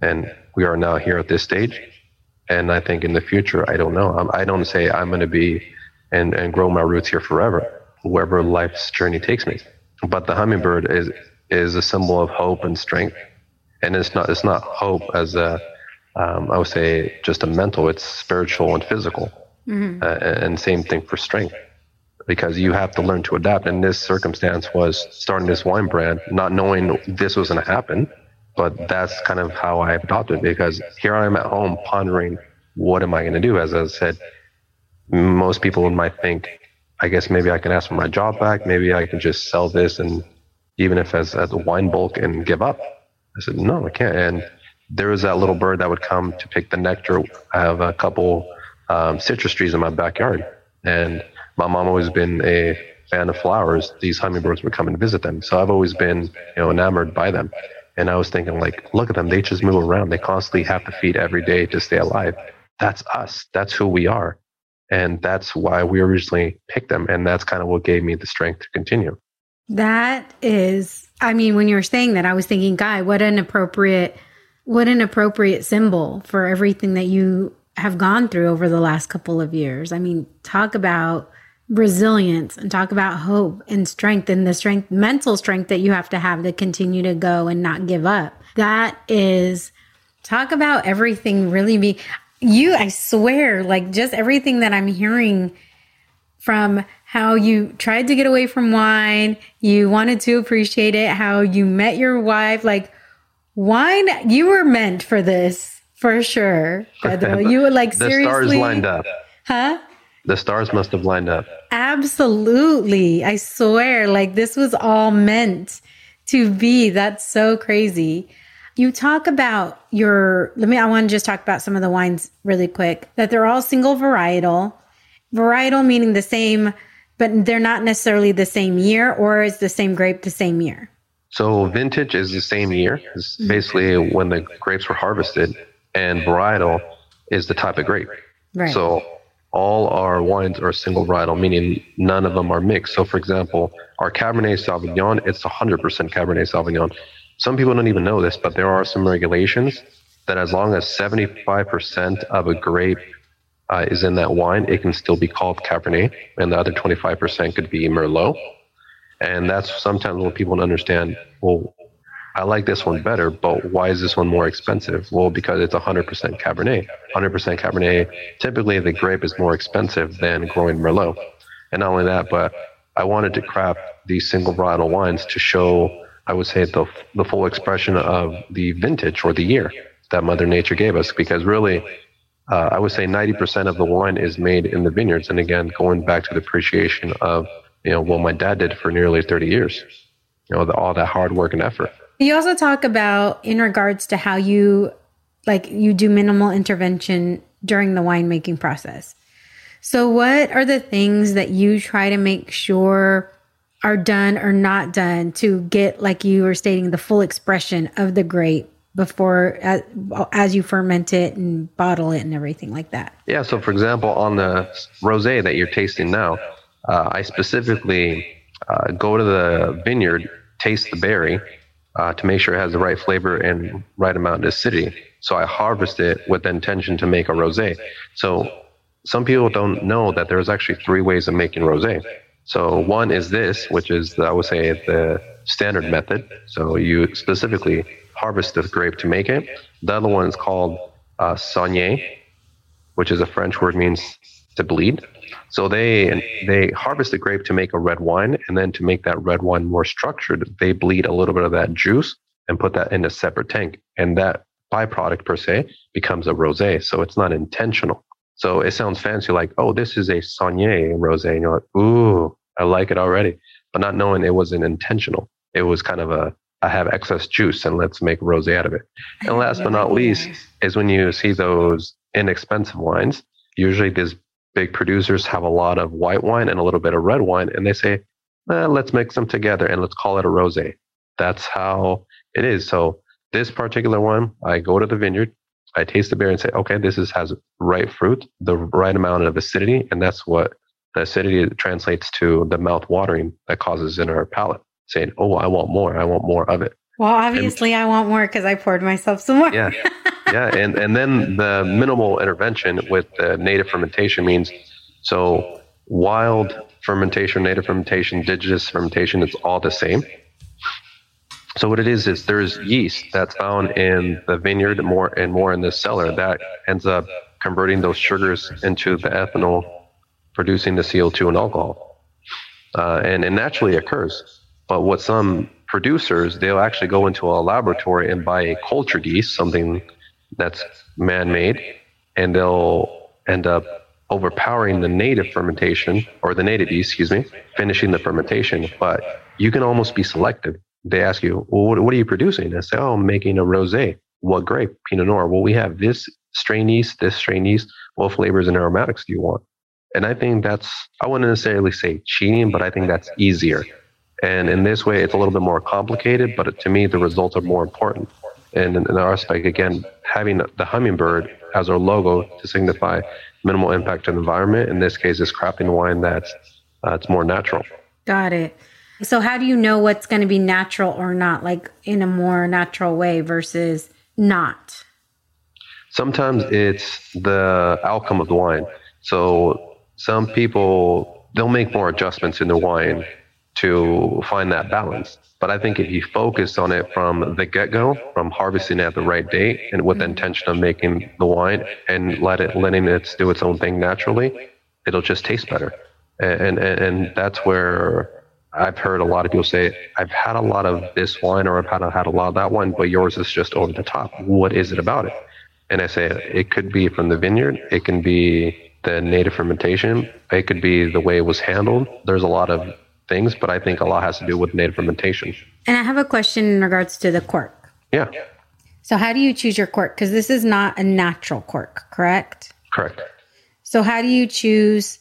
and we are now here at this stage and I think in the future, I don't know. I'm, I do not say I'm going to be and, and grow my roots here forever, wherever life's journey takes me. But the hummingbird is is a symbol of hope and strength, and it's not it's not hope as a um, I would say just a mental. It's spiritual and physical, mm-hmm. uh, and same thing for strength, because you have to learn to adapt. And this circumstance was starting this wine brand, not knowing this was going to happen but that's kind of how I adopted because here I am at home pondering what am I going to do? As I said, most people might think, I guess maybe I can ask for my job back. Maybe I can just sell this and even if as, as a wine bulk and give up. I said, no, I can't. And there was that little bird that would come to pick the nectar. I have a couple um, citrus trees in my backyard. And my mom always been a fan of flowers. These hummingbirds would come and visit them. So I've always been, you know, enamored by them. And I was thinking, like, look at them. They just move around. They constantly have to feed every day to stay alive. That's us. That's who we are. And that's why we originally picked them. And that's kind of what gave me the strength to continue. That is, I mean, when you were saying that, I was thinking, Guy, what an appropriate, what an appropriate symbol for everything that you have gone through over the last couple of years. I mean, talk about resilience and talk about hope and strength and the strength, mental strength that you have to have to continue to go and not give up. That is, talk about everything really be you, I swear, like just everything that I'm hearing from how you tried to get away from wine, you wanted to appreciate it, how you met your wife, like wine, you were meant for this for sure. Pedro. You were like the seriously. stars lined up. Huh? The stars must have lined up. Absolutely. I swear, like this was all meant to be. That's so crazy. You talk about your, let me, I want to just talk about some of the wines really quick, that they're all single varietal. Varietal meaning the same, but they're not necessarily the same year, or is the same grape the same year? So vintage is the same year. It's mm-hmm. basically when the grapes were harvested, and varietal is the type of grape. Right. So all our wines are single varietal, meaning none of them are mixed. So, for example, our Cabernet Sauvignon, it's 100% Cabernet Sauvignon. Some people don't even know this, but there are some regulations that as long as 75% of a grape uh, is in that wine, it can still be called Cabernet, and the other 25% could be Merlot. And that's sometimes what people don't understand. Well, I like this one better, but why is this one more expensive? Well, because it's 100% Cabernet. 100% Cabernet, typically the grape is more expensive than growing Merlot. And not only that, but I wanted to craft these single varietal wines to show I would say the the full expression of the vintage or the year that Mother Nature gave us. Because really, uh, I would say 90% of the wine is made in the vineyards. And again, going back to the appreciation of you know what my dad did for nearly 30 years, you know, the, all that hard work and effort. You also talk about in regards to how you like you do minimal intervention during the winemaking process. So what are the things that you try to make sure are done or not done to get, like you were stating, the full expression of the grape before as, as you ferment it and bottle it and everything like that? Yeah. So, for example, on the rosé that you're tasting now, uh, I specifically uh, go to the vineyard, taste the berry uh, to make sure it has the right flavor and right amount of acidity. So I harvest it with the intention to make a rosé. So some people don't know that there's actually three ways of making rosé. So one is this, which is I would say the standard method. So you specifically harvest the grape to make it. The other one is called uh, saignée, which is a French word means to bleed. So they they harvest the grape to make a red wine, and then to make that red wine more structured, they bleed a little bit of that juice and put that in a separate tank, and that byproduct per se becomes a rosé. So it's not intentional. So it sounds fancy, like oh, this is a saignée rosé, and you're like, ooh, I like it already, but not knowing it wasn't intentional. It was kind of a, I have excess juice and let's make rosé out of it. And last but not least is when you see those inexpensive wines, usually these big producers have a lot of white wine and a little bit of red wine, and they say, eh, let's mix them together and let's call it a rosé. That's how it is. So this particular one, I go to the vineyard, I taste the beer and say, okay, this is, has right fruit, the right amount of acidity, and that's what the acidity translates to the mouth watering that causes in our palate, saying, "Oh, I want more. I want more of it." Well, obviously, and, I want more because I poured myself some more. yeah, yeah, and and then the minimal intervention with the native fermentation means so wild fermentation, native fermentation, indigenous fermentation, it's all the same. So what it is is there's yeast that's found in the vineyard more and more in the cellar that ends up converting those sugars into the ethanol producing the CO2 and alcohol. Uh, and it naturally occurs. But what some producers, they'll actually go into a laboratory and buy a culture yeast, something that's man made, and they'll end up overpowering the native fermentation or the native yeast, excuse me, finishing the fermentation. But you can almost be selective. They ask you, well, what, are you producing? I say, oh, I'm making a rosé. What grape? Pinot Noir. Well, we have this strain yeast, this strain yeast. What flavors and aromatics do you want? And I think that's, I wouldn't necessarily say cheating, but I think that's easier. And in this way, it's a little bit more complicated, but to me, the results are more important. And in, in our aspect, again, having the hummingbird as our logo to signify minimal impact on the environment. In this case, is crafting wine that's uh, it's more natural. Got it. So how do you know what's going to be natural or not, like in a more natural way versus not? Sometimes it's the outcome of the wine. So some people they'll make more adjustments in the wine to find that balance. But I think if you focus on it from the get go, from harvesting at the right date and with the intention of making the wine and let it letting it do its own thing naturally, it'll just taste better. And and, and that's where I've heard a lot of people say, I've had a lot of this wine or I've had, had a lot of that one, but yours is just over the top. What is it about it? And I say it could be from the vineyard, it can be the native fermentation, it could be the way it was handled. There's a lot of things, but I think a lot has to do with native fermentation. And I have a question in regards to the cork. Yeah. So, how do you choose your cork? Because this is not a natural cork, correct? Correct. So, how do you choose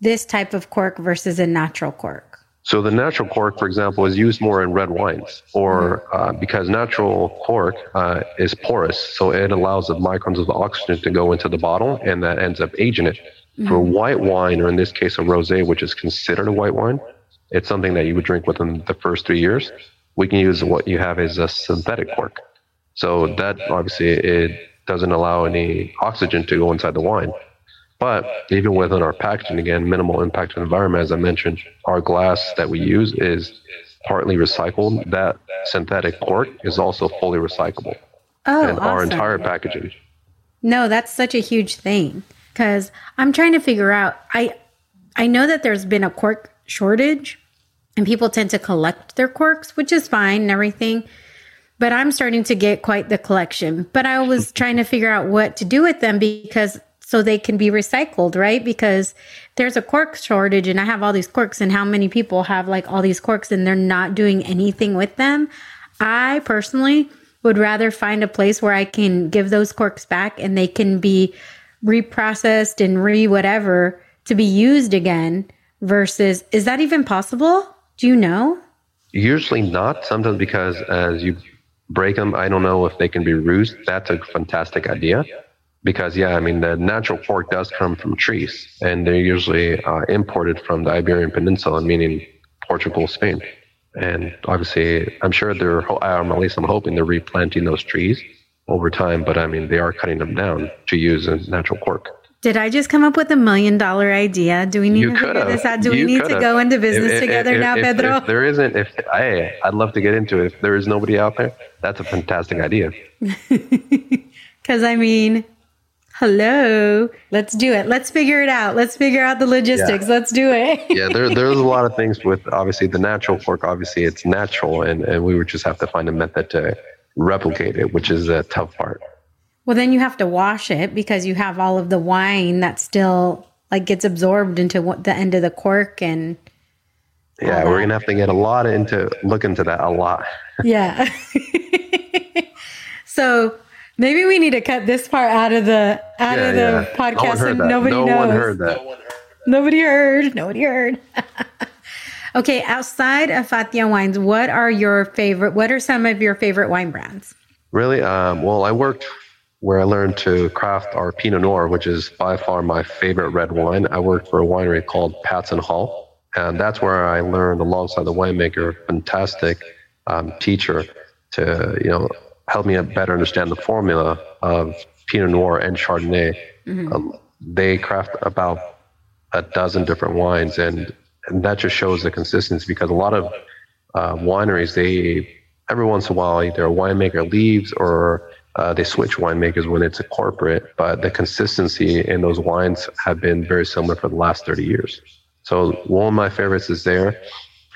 this type of cork versus a natural cork? So the natural cork, for example, is used more in red wines, or uh, because natural cork uh, is porous, so it allows the microns of the oxygen to go into the bottle, and that ends up aging it. Mm-hmm. For white wine, or in this case, a rosé, which is considered a white wine, it's something that you would drink within the first three years. We can use what you have as a synthetic cork. So that obviously it doesn't allow any oxygen to go inside the wine. But even within our packaging, again, minimal impact on the environment, as I mentioned, our glass that we use is partly recycled. That synthetic cork is also fully recyclable. Oh, and awesome. our entire packaging. No, that's such a huge thing because I'm trying to figure out. I I know that there's been a cork shortage, and people tend to collect their corks, which is fine and everything. But I'm starting to get quite the collection. But I was trying to figure out what to do with them because so they can be recycled, right? Because there's a cork shortage and I have all these corks and how many people have like all these corks and they're not doing anything with them. I personally would rather find a place where I can give those corks back and they can be reprocessed and re whatever to be used again versus is that even possible? Do you know? Usually not. Sometimes because as you break them, I don't know if they can be reused. That's a fantastic idea because yeah, I mean the natural cork does come from trees, and they're usually uh, imported from the Iberian Peninsula, meaning Portugal, Spain. And obviously, I'm sure they're, um, at least I'm hoping they're replanting those trees over time. But I mean, they are cutting them down to use as natural cork. Did I just come up with a million dollar idea? Do we need you to figure this out? Do we need to go into business if, together if, now, if, Pedro? If there isn't, if I, I'd love to get into it. If there is nobody out there, that's a fantastic idea. Because I mean, hello let's do it let's figure it out let's figure out the logistics yeah. let's do it yeah there, there's a lot of things with obviously the natural cork obviously it's natural and, and we would just have to find a method to replicate it which is a tough part well then you have to wash it because you have all of the wine that still like gets absorbed into what, the end of the cork and yeah we're gonna have to get a lot into look into that a lot yeah so Maybe we need to cut this part out of the out yeah, of the yeah. podcast no and nobody no knows. One heard that. Nobody heard. Nobody heard. okay, outside of Fathia wines, what are your favorite? What are some of your favorite wine brands? Really? Um, well, I worked where I learned to craft our Pinot Noir, which is by far my favorite red wine. I worked for a winery called Patz & Hall, and that's where I learned alongside the winemaker, fantastic um, teacher, to you know helped me better understand the formula of Pinot Noir and Chardonnay. Mm-hmm. Um, they craft about a dozen different wines, and, and that just shows the consistency because a lot of uh, wineries, they every once in a while either a winemaker leaves or uh, they switch winemakers when it's a corporate, but the consistency in those wines have been very similar for the last 30 years. So one of my favorites is there.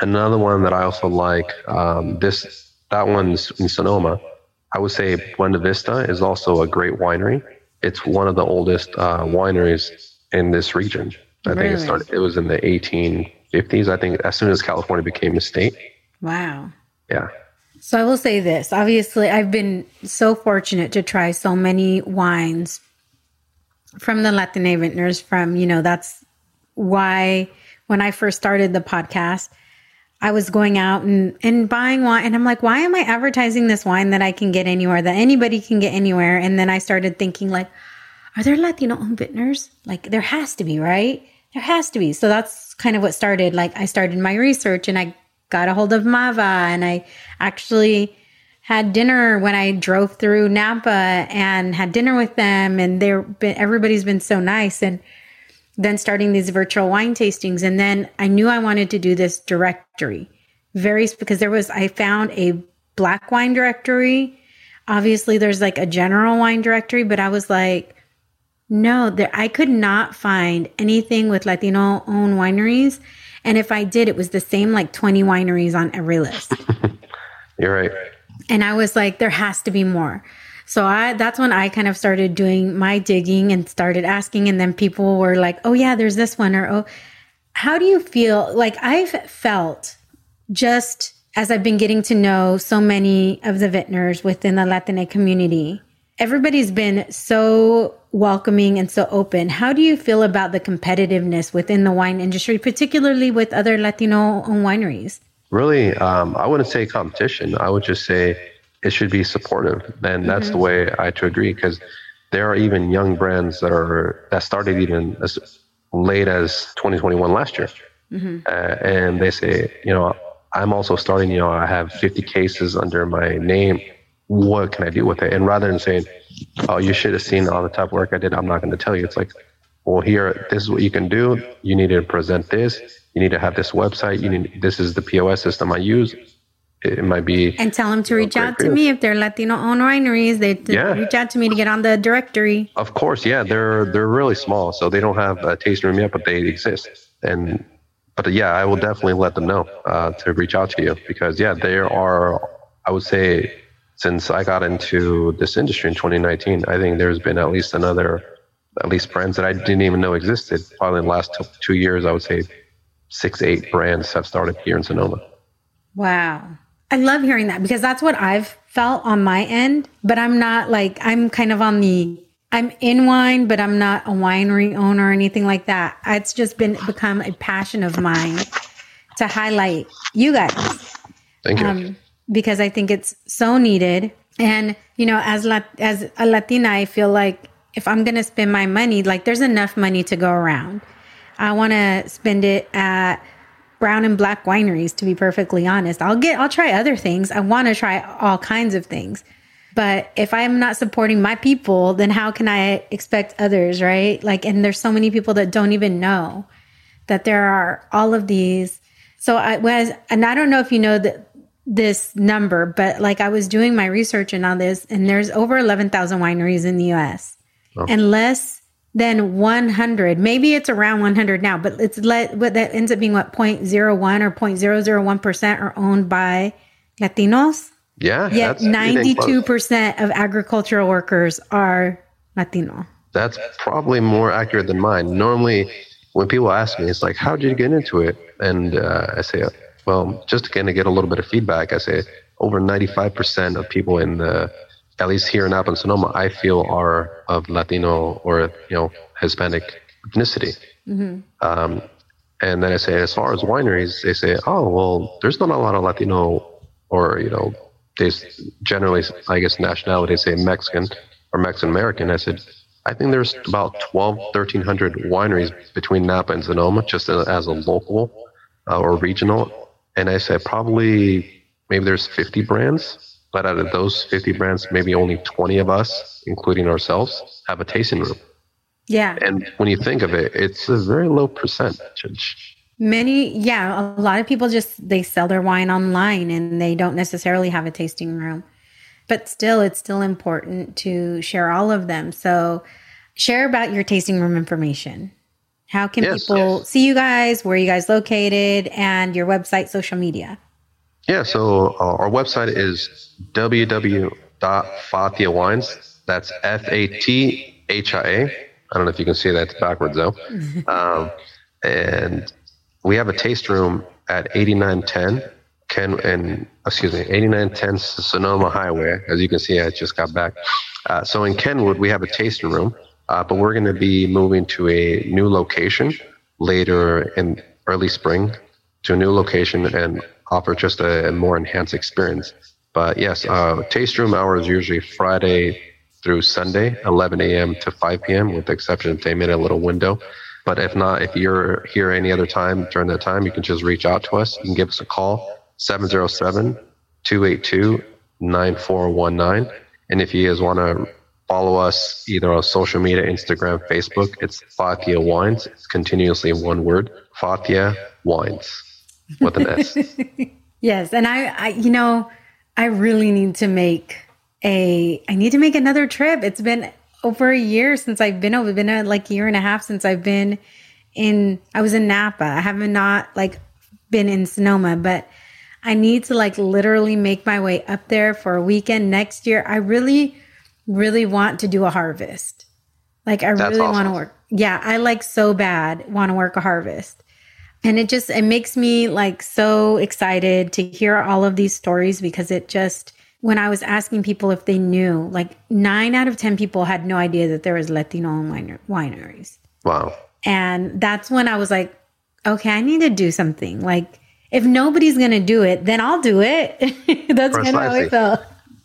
Another one that I also like, um, this that one's in Sonoma. I would say Buena Vista is also a great winery. It's one of the oldest uh, wineries in this region. I really? think it started. It was in the 1850s. I think as soon as California became a state. Wow. Yeah. So I will say this. Obviously, I've been so fortunate to try so many wines from the Latina vintners. From you know, that's why when I first started the podcast, I was going out and, and buying wine. And I'm like, why am I advertising this wine that I can get anywhere, that anybody can get anywhere? And then I started thinking, like, are there Latino owned vintners? Like, there has to be, right? There has to be. So that's kind of what started. Like, I started my research and I got a hold of Mava and I actually had dinner when I drove through Napa and had dinner with them. And been, everybody's been so nice. And then starting these virtual wine tastings. And then I knew I wanted to do this directory very, because there was, I found a black wine directory. Obviously, there's like a general wine directory, but I was like, no, there, I could not find anything with Latino owned wineries. And if I did, it was the same like 20 wineries on every list. You're right. And I was like, there has to be more. So I that's when I kind of started doing my digging and started asking and then people were like, "Oh yeah, there's this one," or "Oh, how do you feel?" Like I've felt just as I've been getting to know so many of the vintners within the Latina community. Everybody's been so welcoming and so open. How do you feel about the competitiveness within the wine industry, particularly with other Latino wineries? Really, um, I wouldn't say competition. I would just say it should be supportive. And that's mm-hmm. the way I to agree because there are even young brands that are that started even as late as 2021 last year, mm-hmm. uh, and they say, you know, I'm also starting. You know, I have 50 cases under my name. What can I do with it? And rather than saying, "Oh, you should have seen all the type of work I did," I'm not going to tell you. It's like, well, here, this is what you can do. You need to present this. You need to have this website. You need this is the POS system I use it might be. And tell them to reach out to me if they're Latino owned wineries. They yeah. reach out to me to get on the directory. Of course, yeah, they're they're really small, so they don't have a tasting room yet, but they exist. And but yeah, I will definitely let them know uh, to reach out to you because yeah, there are. I would say since I got into this industry in 2019, I think there's been at least another, at least brands that I didn't even know existed. Probably in the last two years, I would say six, eight brands have started here in Sonoma. Wow. I love hearing that because that's what I've felt on my end, but I'm not like, I'm kind of on the, I'm in wine, but I'm not a winery owner or anything like that. It's just been become a passion of mine to highlight you guys. Thank you. Um, because I think it's so needed. And, you know, as, La- as a Latina, I feel like if I'm going to spend my money, like there's enough money to go around. I want to spend it at brown and black wineries to be perfectly honest. I'll get I'll try other things. I want to try all kinds of things. But if I'm not supporting my people, then how can I expect others, right? Like and there's so many people that don't even know that there are all of these. So I was and I don't know if you know that this number, but like I was doing my research and all this and there's over 11,000 wineries in the US. Oh. And less than 100. Maybe it's around 100 now, but it's let what that ends up being what 0.01 or 0.001% are owned by Latinos. Yeah. Yet 92% of agricultural workers are Latino. That's probably more accurate than mine. Normally, when people ask me, it's like, how did you get into it? And uh, I say, well, just to kind of get a little bit of feedback, I say over 95% of people in the at least here in Napa and Sonoma, I feel are of Latino or you know Hispanic ethnicity. Mm-hmm. Um, and then I say, as far as wineries, they say, oh well, there's not a lot of Latino or you know, they generally, I guess, nationality say Mexican or Mexican American. I said, I think there's about 12, 1300 wineries between Napa and Sonoma, just as a local uh, or regional. And I said, probably maybe there's 50 brands but out of those 50 brands, maybe only 20 of us, including ourselves, have a tasting room. Yeah. And when you think of it, it's a very low percentage. Many, yeah, a lot of people just they sell their wine online and they don't necessarily have a tasting room. But still, it's still important to share all of them. So, share about your tasting room information. How can yes, people yes. see you guys? Where are you guys located? And your website, social media. Yeah, so uh, our website is www.fathiawines. That's F A T H I A. I don't know if you can see that backwards though. um, and we have a taste room at 8910 Ken and excuse me 8910 Sonoma Highway. As you can see, I just got back. Uh, so in Kenwood, we have a tasting room, uh, but we're going to be moving to a new location later in early spring to a new location and offer just a, a more enhanced experience. But yes, uh, taste room hours usually Friday through Sunday, 11 a.m. to 5 p.m. With the exception they made a little window. But if not, if you're here any other time during that time, you can just reach out to us. You can give us a call 707 282 9419. And if you guys want to follow us either on social media, Instagram, Facebook, it's Fathia Wines. It's continuously one word, Fathia Wines with an S. yes. And I, I, you know, I really need to make a, I need to make another trip. It's been over a year since I've been over, been a like year and a half since I've been in, I was in Napa. I haven't not like been in Sonoma, but I need to like literally make my way up there for a weekend next year. I really, really want to do a harvest. Like I That's really awesome. want to work. Yeah, I like so bad want to work a harvest. And it just it makes me like so excited to hear all of these stories because it just when I was asking people if they knew, like 9 out of 10 people had no idea that there was Latino wineries. Wow. And that's when I was like, okay, I need to do something. Like if nobody's going to do it, then I'll do it. That's kind of how I felt.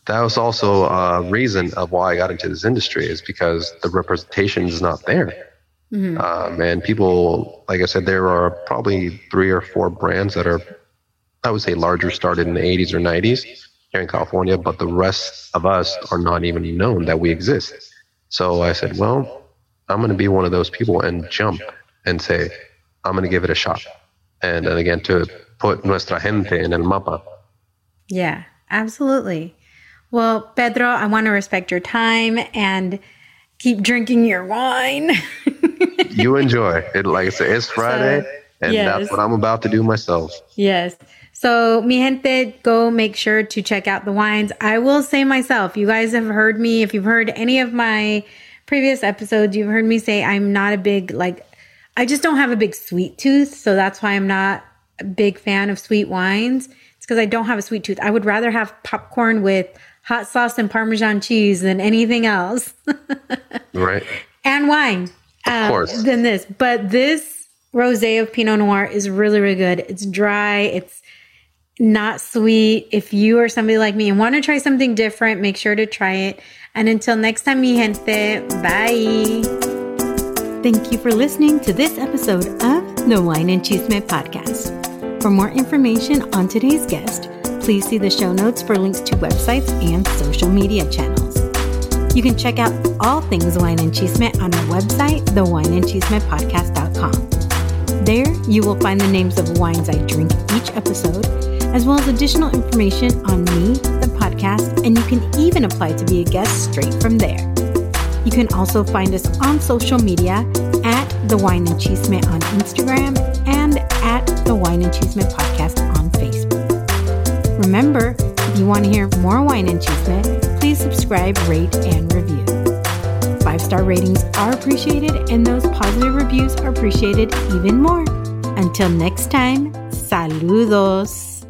That was also a reason of why I got into this industry is because the representation is not there. Mm-hmm. Um, and people, like I said, there are probably three or four brands that are, I would say, larger started in the 80s or 90s here in California, but the rest of us are not even known that we exist. So I said, well, I'm going to be one of those people and jump and say, I'm going to give it a shot. And then again, to put nuestra gente en el mapa. Yeah, absolutely. Well, Pedro, I want to respect your time and keep drinking your wine. you enjoy it. Like I said, it's Friday, so, and yes. that's what I'm about to do myself. Yes. So, mi gente, go make sure to check out the wines. I will say myself, you guys have heard me, if you've heard any of my previous episodes, you've heard me say I'm not a big, like, I just don't have a big sweet tooth. So that's why I'm not a big fan of sweet wines. It's because I don't have a sweet tooth. I would rather have popcorn with hot sauce and Parmesan cheese than anything else. right. And wine. Of uh, course. Than this. But this rosé of Pinot Noir is really, really good. It's dry. It's not sweet. If you are somebody like me and want to try something different, make sure to try it. And until next time, mi gente, bye. Thank you for listening to this episode of the Wine and Chisme podcast. For more information on today's guest, please see the show notes for links to websites and social media channels. You can check out all things Wine and Chisme on our website, thewineandchismepodcast.com. There, you will find the names of wines I drink each episode, as well as additional information on me, the podcast, and you can even apply to be a guest straight from there. You can also find us on social media at The Wine and Chisme on Instagram and at The Wine and Chisme Podcast. Remember, if you want to hear more Wine and Chisme, please subscribe, rate, and review. Five star ratings are appreciated, and those positive reviews are appreciated even more. Until next time, saludos.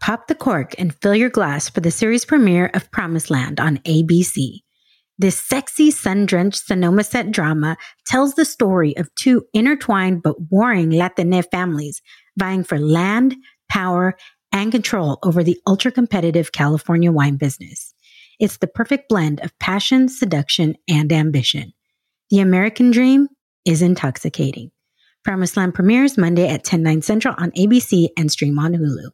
Pop the cork and fill your glass for the series premiere of Promised Land on ABC. This sexy, sun drenched Sonoma set drama tells the story of two intertwined but warring Latina families vying for land, power, and control over the ultra competitive California wine business. It's the perfect blend of passion, seduction, and ambition. The American dream is intoxicating. Promised Land premieres Monday at 10, 9 central on ABC and stream on Hulu.